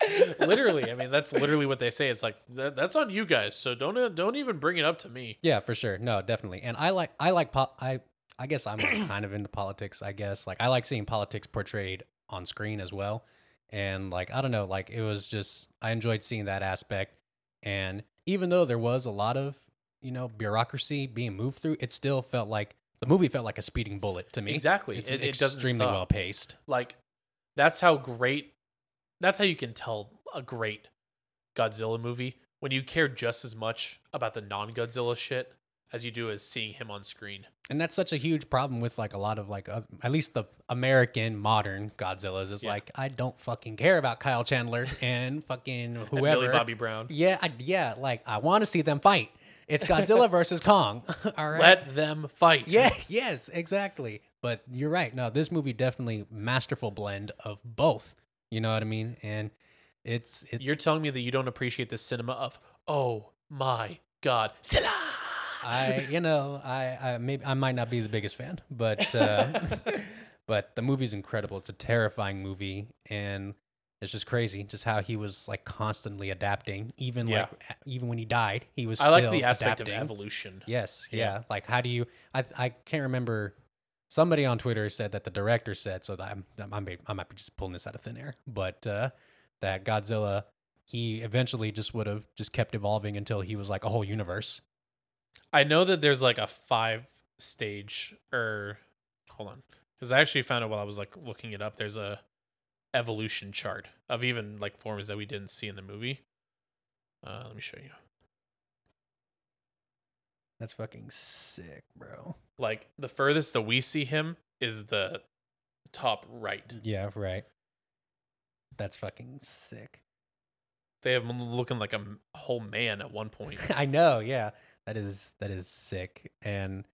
literally. I mean, that's literally what they say. It's like that, that's on you guys. So don't uh, don't even bring it up to me. Yeah, for sure. No, definitely. And I like I like po- I I guess I'm kind of into politics, I guess. Like I like seeing politics portrayed on screen as well. and like I don't know, like it was just I enjoyed seeing that aspect, and even though there was a lot of you know bureaucracy being moved through, it still felt like the movie felt like a speeding bullet to me. Exactly. It's It, it extremely well paced. Like that's how great. That's how you can tell a great Godzilla movie when you care just as much about the non-Godzilla shit as you do as seeing him on screen. And that's such a huge problem with like a lot of like uh, at least the American modern Godzillas is Yeah. like I don't fucking care about Kyle Chandler and fucking And whoever. Bobby Brown. Yeah, I, yeah, like I want to see them fight. It's Godzilla versus Kong. All right. Let them fight. yeah, yes, exactly. But you're right. No, this movie definitely masterful blend of both. You know what I mean? And it's it, You're telling me that you don't appreciate the cinema of oh my god, Silla. I you know I I maybe I might not be the biggest fan, but uh, but the movie's incredible. It's a terrifying movie, and it's just crazy just how he was like constantly adapting. Even Yeah. like even when he died, he was. I like the aspect adapting. of evolution. Yes, Yeah. yeah. Like how do you? I I can't remember. Somebody on Twitter said that the director said so. That I'm, I, I might be just pulling this out of thin air, but uh, that Godzilla he eventually just would have just kept evolving until he was like a whole universe. I know that there's like a five stage or hold on. Because I actually found it while I was like looking it up. There's a evolution chart of even like forms that we didn't see in the movie. Uh, let me show you. That's fucking sick, bro. Like the furthest that we see him is the top right. Yeah, right. That's fucking sick. They have him looking like a whole man at one point. I know, yeah. That is that is sick. And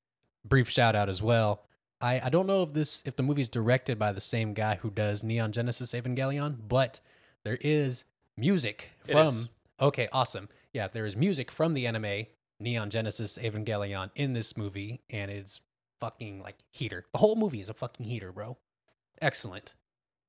brief shout out as well. I, I don't know if this if the movie's directed by the same guy who does Neon Genesis Evangelion, but there is music from is. Okay, awesome. Yeah, there is music from the anime Neon Genesis Evangelion in this movie, and it's fucking like heater. The whole movie is a fucking heater, bro. Excellent.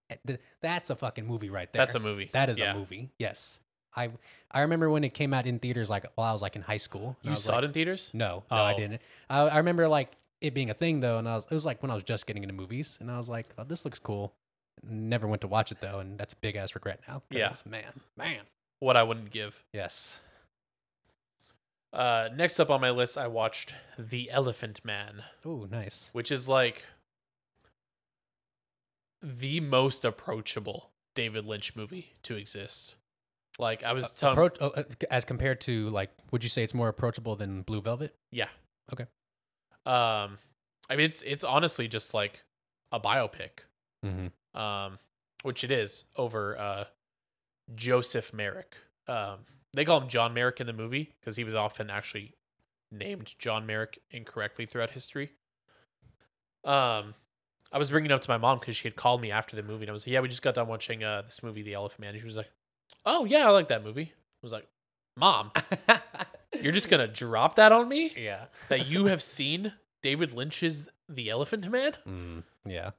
Eh, That's a fucking movie right there. That's a movie. That is Yeah. a movie. Yes. I I remember when it came out in theaters like while I was like in high school. You saw like, it in theaters? No, no, I Oh. didn't. I, I remember like it being a thing though, and I was it was like when I was just getting into movies, and I was like, oh, this looks cool. Never went to watch it though, and that's a big ass regret now. Yeah. 'cause, man, man. What I wouldn't give. Yes. Uh, next up on my list, I watched The Elephant Man. Oh, nice. which is like the most approachable David Lynch movie to exist. Like I was telling, Appro- oh, uh, as compared to like, would you say it's more approachable than Blue Velvet? yeah, Okay. Um, I mean it's it's honestly just like a biopic, Mm-hmm. um, which it is over uh Joseph Merrick. Um, they call him John Merrick in the movie because he was often actually named John Merrick incorrectly throughout history. Um, I was bringing it up to my mom because she had called me after the movie, and I was like, "Yeah, we just got done watching uh this movie, The Elephant Man." And she was like, "Oh yeah, I like that movie." I was like, "Mom, you're just gonna drop that on me yeah. that you have seen David Lynch's The Elephant Man?" Mm, yeah.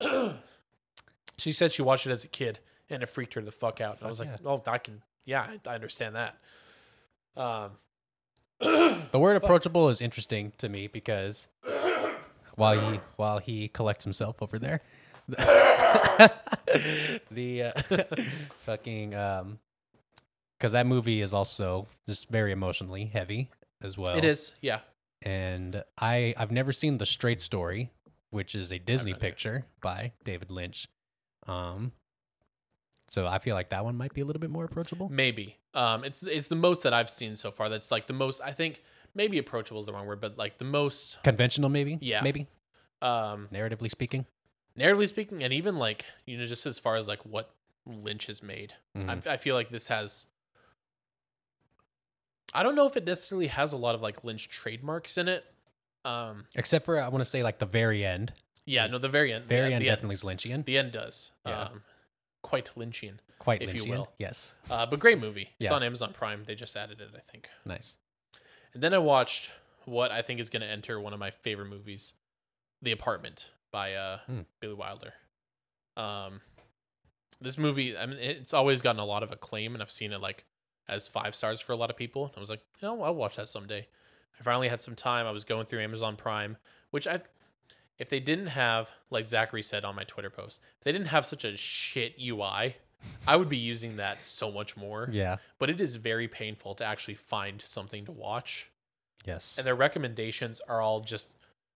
she said she watched it as a kid and it freaked her the fuck out. And I was like, yeah. "Oh, I can, yeah, I, I understand that." Um, The word approachable is interesting to me because while he while he collects himself over there, the uh, fucking um, because that movie is also just very emotionally heavy as well. it is, yeah. and I I've never seen the Straight Story, which is a Disney either. picture by David Lynch. Um, so I feel like that one might be a little bit more approachable. Maybe. Um, it's it's the most that I've seen so far. That's like the most. I think maybe approachable is the wrong word, but like the most. Conventional, maybe. Yeah. maybe Um, narratively speaking. narratively speaking, and even like you know, just as far as like what Lynch has made, Mhm. I, I feel like this has. I don't know if it necessarily has a lot of like Lynch trademarks in it. Um, Except for I want to say like the very end. yeah, no, the very end. Very the, end the definitely is Lynchian. The end does. Yeah. Um, quite Lynchian. Quite if you will. Yes. Uh, but great movie. It's Yeah. on Amazon Prime. They just added it, I think. Nice. And then I watched what I think is going to enter one of my favorite movies, The Apartment by uh, Hmm. Billy Wilder. Um, this movie, I mean, it's always gotten a lot of acclaim, and I've seen it like as five stars for a lot of people. I was like, you know, I'll watch that someday. I finally had some time. I was going through Amazon Prime, which I, if they didn't have, like Zachary said on my Twitter post, if they didn't have such a shit UI, I would be using that so much more. Yeah. But it is very painful to actually find something to watch. Yes. And their recommendations are all just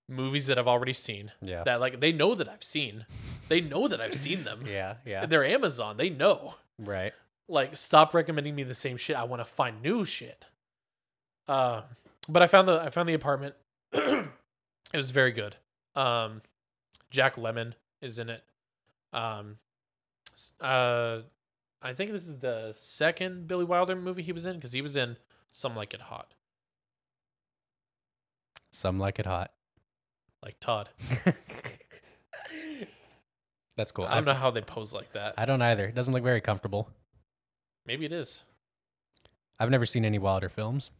movies that I've already seen. yeah. That like they know that I've seen. They know that I've seen them. yeah. Yeah. They're Amazon. They know. Right. Like stop recommending me the same shit. I want to find new shit. Uh, but I found the I found the apartment. it was very good. Um, Jack Lemmon is in it. Um, uh, I think this is the second Billy Wilder movie he was in because he was in Some Like It Hot, Some like it hot. like Todd. That's cool. I don't know how they pose like that. I don't either. It doesn't look very comfortable. Maybe it is. I've never seen any Wilder films.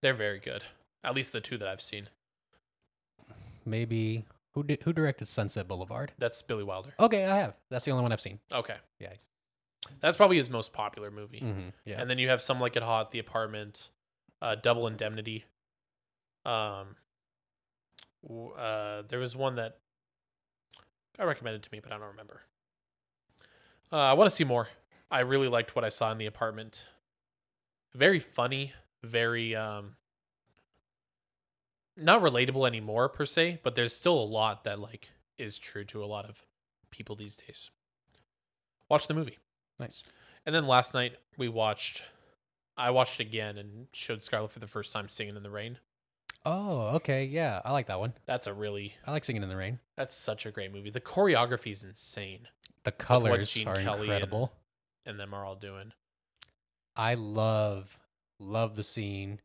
They're very good. At least the two that I've seen. Maybe who did who directed Sunset Boulevard? That's Billy Wilder. Okay, I have. That's the only one I've seen. Okay. Yeah. That's probably his most popular movie. Mm-hmm. Yeah. And then you have Some Like It Hot, The Apartment, uh, Double Indemnity. Um, w- uh, there was one that I recommended to me, but I don't remember. Uh, I want to see more. I really liked what I saw in The Apartment. Very funny, very um, not relatable anymore per se, but there's still a lot that like is true to a lot of people these days. Watch the movie. nice. And then last night we watched I watched again and showed Scarlett for the first time singing in the rain. Oh, okay. Yeah, I like that one. That's a really I like singing in the rain. that's such a great movie. The choreography is insane The colors are Kelly incredible. And them are all doing. I love love the scene.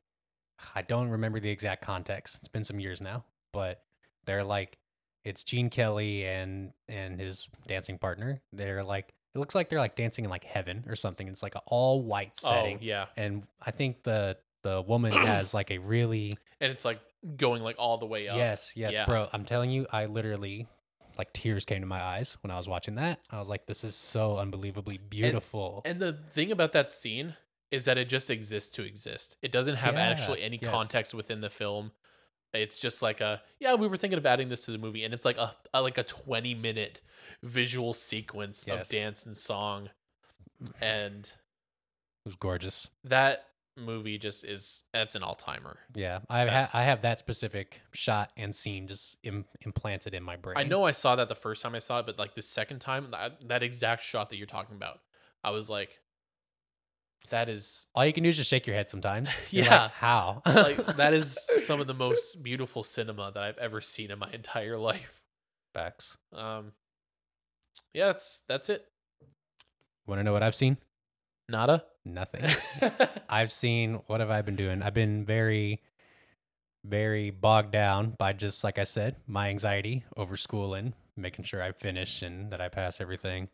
I don't remember the exact context. It's been some years now, but they're like it's Gene Kelly and and his dancing partner. They're like it looks like they're like dancing in like heaven or something. It's like an all white oh, setting. Oh, yeah. And I think the the woman has like a really And it's like going like all the way up. yes, yes, Yeah. bro. I'm telling you, I literally like tears came to my eyes when I was watching that. I was like, this is so unbelievably beautiful. And the thing about that scene is that it just exists to exist. It doesn't have Yeah, actually any yes. context within the film. It's just like a yeah, we were thinking of adding this to the movie, and it's like a, a like a twenty minute visual sequence Yes. of dance and song, and it was gorgeous. that movie just is that's an all timer. Yeah, I have I have that specific shot and scene just Im- implanted in my brain. I know I saw that the first time I saw it, but like the second time, that, that exact shot that you're talking about, I was like, that is All you can do is just shake your head sometimes. You're Yeah. like, how? like that is some of the most beautiful cinema that I've ever seen in my entire life. facts. Um, yeah, that's that's it. Want to know what I've seen? Nada. Nothing. I've seen what have I been doing? I've been very, very bogged down by just like I said, my anxiety over schooling, making sure I finish and that I pass everything.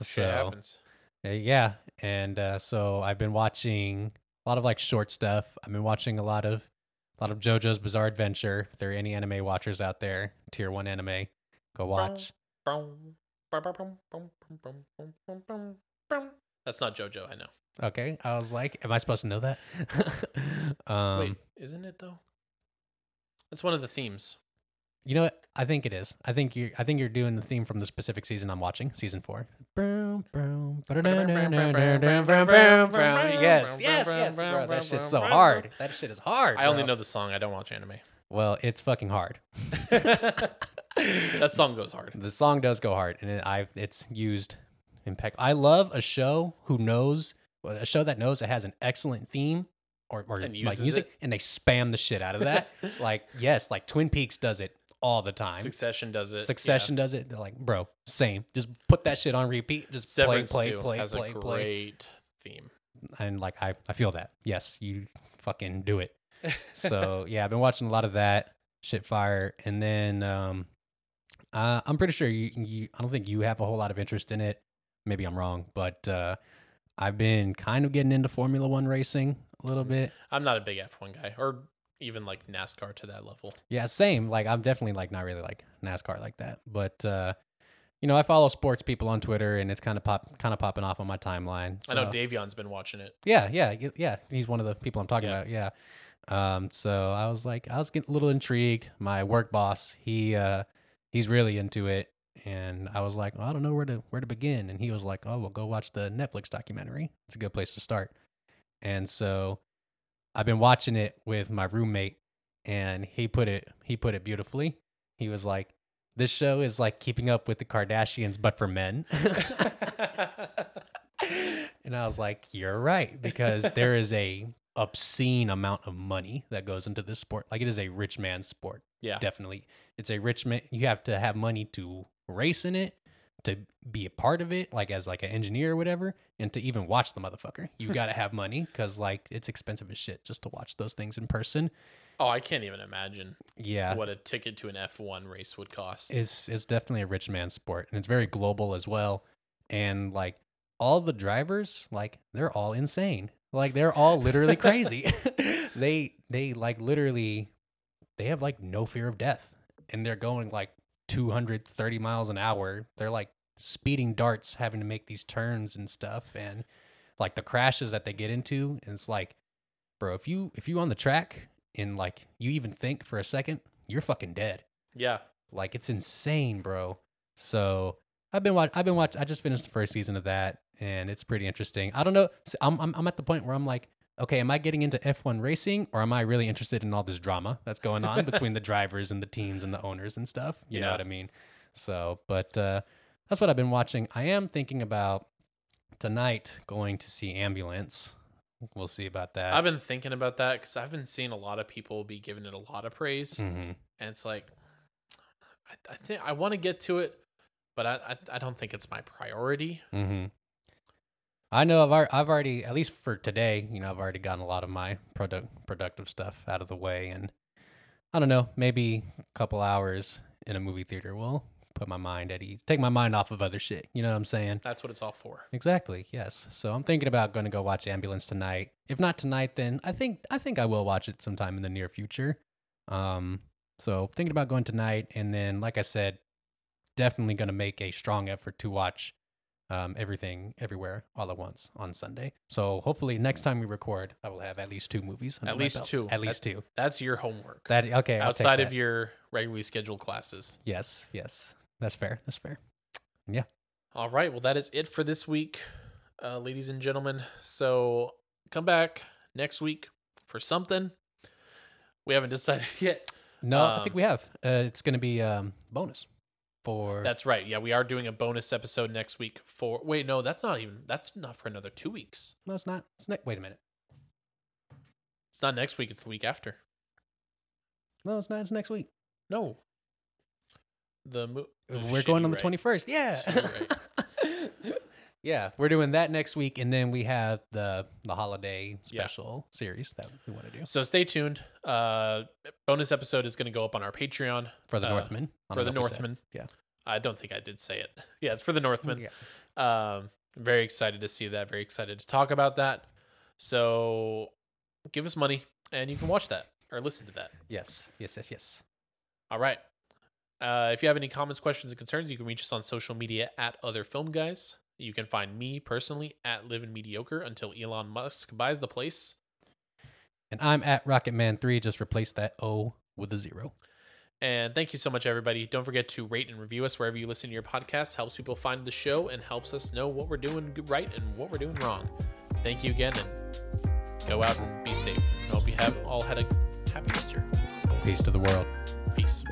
Shit So happens. uh, yeah, and uh, so I've been watching a lot of like short stuff. I've been watching a lot of a lot of JoJo's Bizarre Adventure. If there are any anime watchers out there, tier one anime, go watch. That's not JoJo. I know. Okay, I was like, am I supposed to know that? um, Wait, isn't it though? That's one of the themes. You know what? I think it is. I think you're. I think you're doing the theme from the specific season I'm watching, season four. Yes, yes, yes, bro. That shit's so hard. That shit is hard. I only bro. know the song. I don't watch anime. Well, it's fucking hard. that song goes hard. The song does go hard, and it, I it's used impeccable. I love a show who knows a show that knows it has an excellent theme or, or like music, it. and they spam the shit out of that. like yes, like Twin Peaks does it all the time. Succession does it. yeah. Succession does it. They're like, bro, same. Just put that shit on repeat. Just Severance play, play, play, has play, a play. great theme. And like, I, I feel that. Yes, you fucking do it. So yeah, I've been watching a lot of that shit fire, and then um, uh, I'm pretty sure you, you. I don't think you have a whole lot of interest in it. Maybe I'm wrong, but uh, I've been kind of getting into Formula One racing a little bit. I'm not a big F1 guy, or even like NASCAR to that level. Yeah, same. Like I'm definitely like not really like NASCAR like that, but uh, you know, I follow sports people on Twitter, and it's kind of pop, kind of popping off on my timeline. I know so- Davion's been watching it. Yeah, yeah, yeah. He's one of the people I'm talking Yeah. about. Yeah. Um, so I was like, I was getting a little intrigued. My work boss, he uh, he's really into it. And I was like, well, I don't know where to where to begin. And he was like, Oh, well, go watch the Netflix documentary. It's a good place to start. And so I've been watching it with my roommate, and he put it he put it beautifully. He was like, "This show is like Keeping Up with the Kardashians, but for men." and I was like, "You're right," because there is a obscene amount of money that goes into this sport. Like it is a rich man's sport. yeah. Definitely, it's a rich man. You have to have money to race in it, to be a part of it, like as like an engineer or whatever, and to even watch the motherfucker. You got to have money because like it's expensive as shit just to watch those things in person. Oh, I can't even imagine Yeah, what a ticket to an F1 race would cost. it's it's definitely a rich man's sport, and it's very global as well. And like all the drivers, like they're all insane. Like they're all literally crazy. they they like literally they have like no fear of death, and they're going like 230 miles an hour. They're like speeding darts, having to make these turns and stuff, and like the crashes that they get into. And it's like, bro, if you if you on the track and like you even think for a second, you're fucking dead. yeah. Like it's insane, bro. So I've been watch. I've been watch. I just finished the first season of that, and it's pretty interesting. I don't know. I'm I'm, I'm at the point where I'm like, okay, am I getting into F1 racing, or am I really interested in all this drama that's going on between the drivers and the teams and the owners and stuff? You know what I mean? So, but uh, that's what I've been watching. I am thinking about tonight going to see Ambulance. We'll see about that. I've been thinking about that because I've been seeing a lot of people be giving it a lot of praise, hmm and it's like, I, I think I want to get to it, but I, I I don't think it's my priority. hmm I know I've I've already at least for today, you know, I've already gotten a lot of my product productive stuff out of the way, and I don't know, maybe a couple hours in a movie theater will put my mind at ease, take my mind off of other shit. You know what I'm saying? That's what it's all for. Exactly. Yes. So I'm thinking about going to go watch Ambulance tonight. If not tonight, then I think I think I will watch it sometime in the near future. Um. So thinking about going tonight, and then like I said, definitely going to make a strong effort to watch um, everything everywhere all at once on Sunday. So hopefully next time we record, I will have at least two movies. At least two. At least two. That's your homework. That okay. Outside of that. your regularly scheduled classes. yes, yes, that's fair. That's fair. Yeah. All right. Well, that is it for this week, uh, ladies and gentlemen. So come back next week for something. We haven't decided yet. No, I Um, think we have. Uh, it's going to be um, bonus for That's right. Yeah, we are doing a bonus episode next week for. Wait, no, that's not even. That's not for another two weeks. No, it's not. It's ne- Wait a minute. It's not next week. It's the week after. No, it's not. It's next week. No. The mo- oh, we're going on the right. twenty first. Yeah. Shit, you're yeah, we're doing that next week, and then we have the the holiday Yeah. special series that we want to do So stay tuned. Uh, bonus episode is going to go up on our Patreon for the Uh, Northman. For the know if we said. Northman. Yeah. I don't think I did say it. Yeah, it's for the Northman. Yeah. Um, very excited to see that. Very excited to talk about that. So give us money and you can watch that or listen to that. Yes. Yes. Yes. Yes. All right. Uh, if you have any comments, questions, and concerns, you can reach us on social media at Other Film Guys. You can find me personally at Living Mediocre until Elon Musk buys the place. And I'm at Rocketman three. Just replace that O with a zero. And thank you so much, everybody. Don't forget to rate and review us wherever you listen to your podcast. Helps people find the show and helps us know what we're doing right and what we're doing wrong. Thank you again, and go out and be safe. And hope you have all had a happy Easter. Peace to the world. Peace.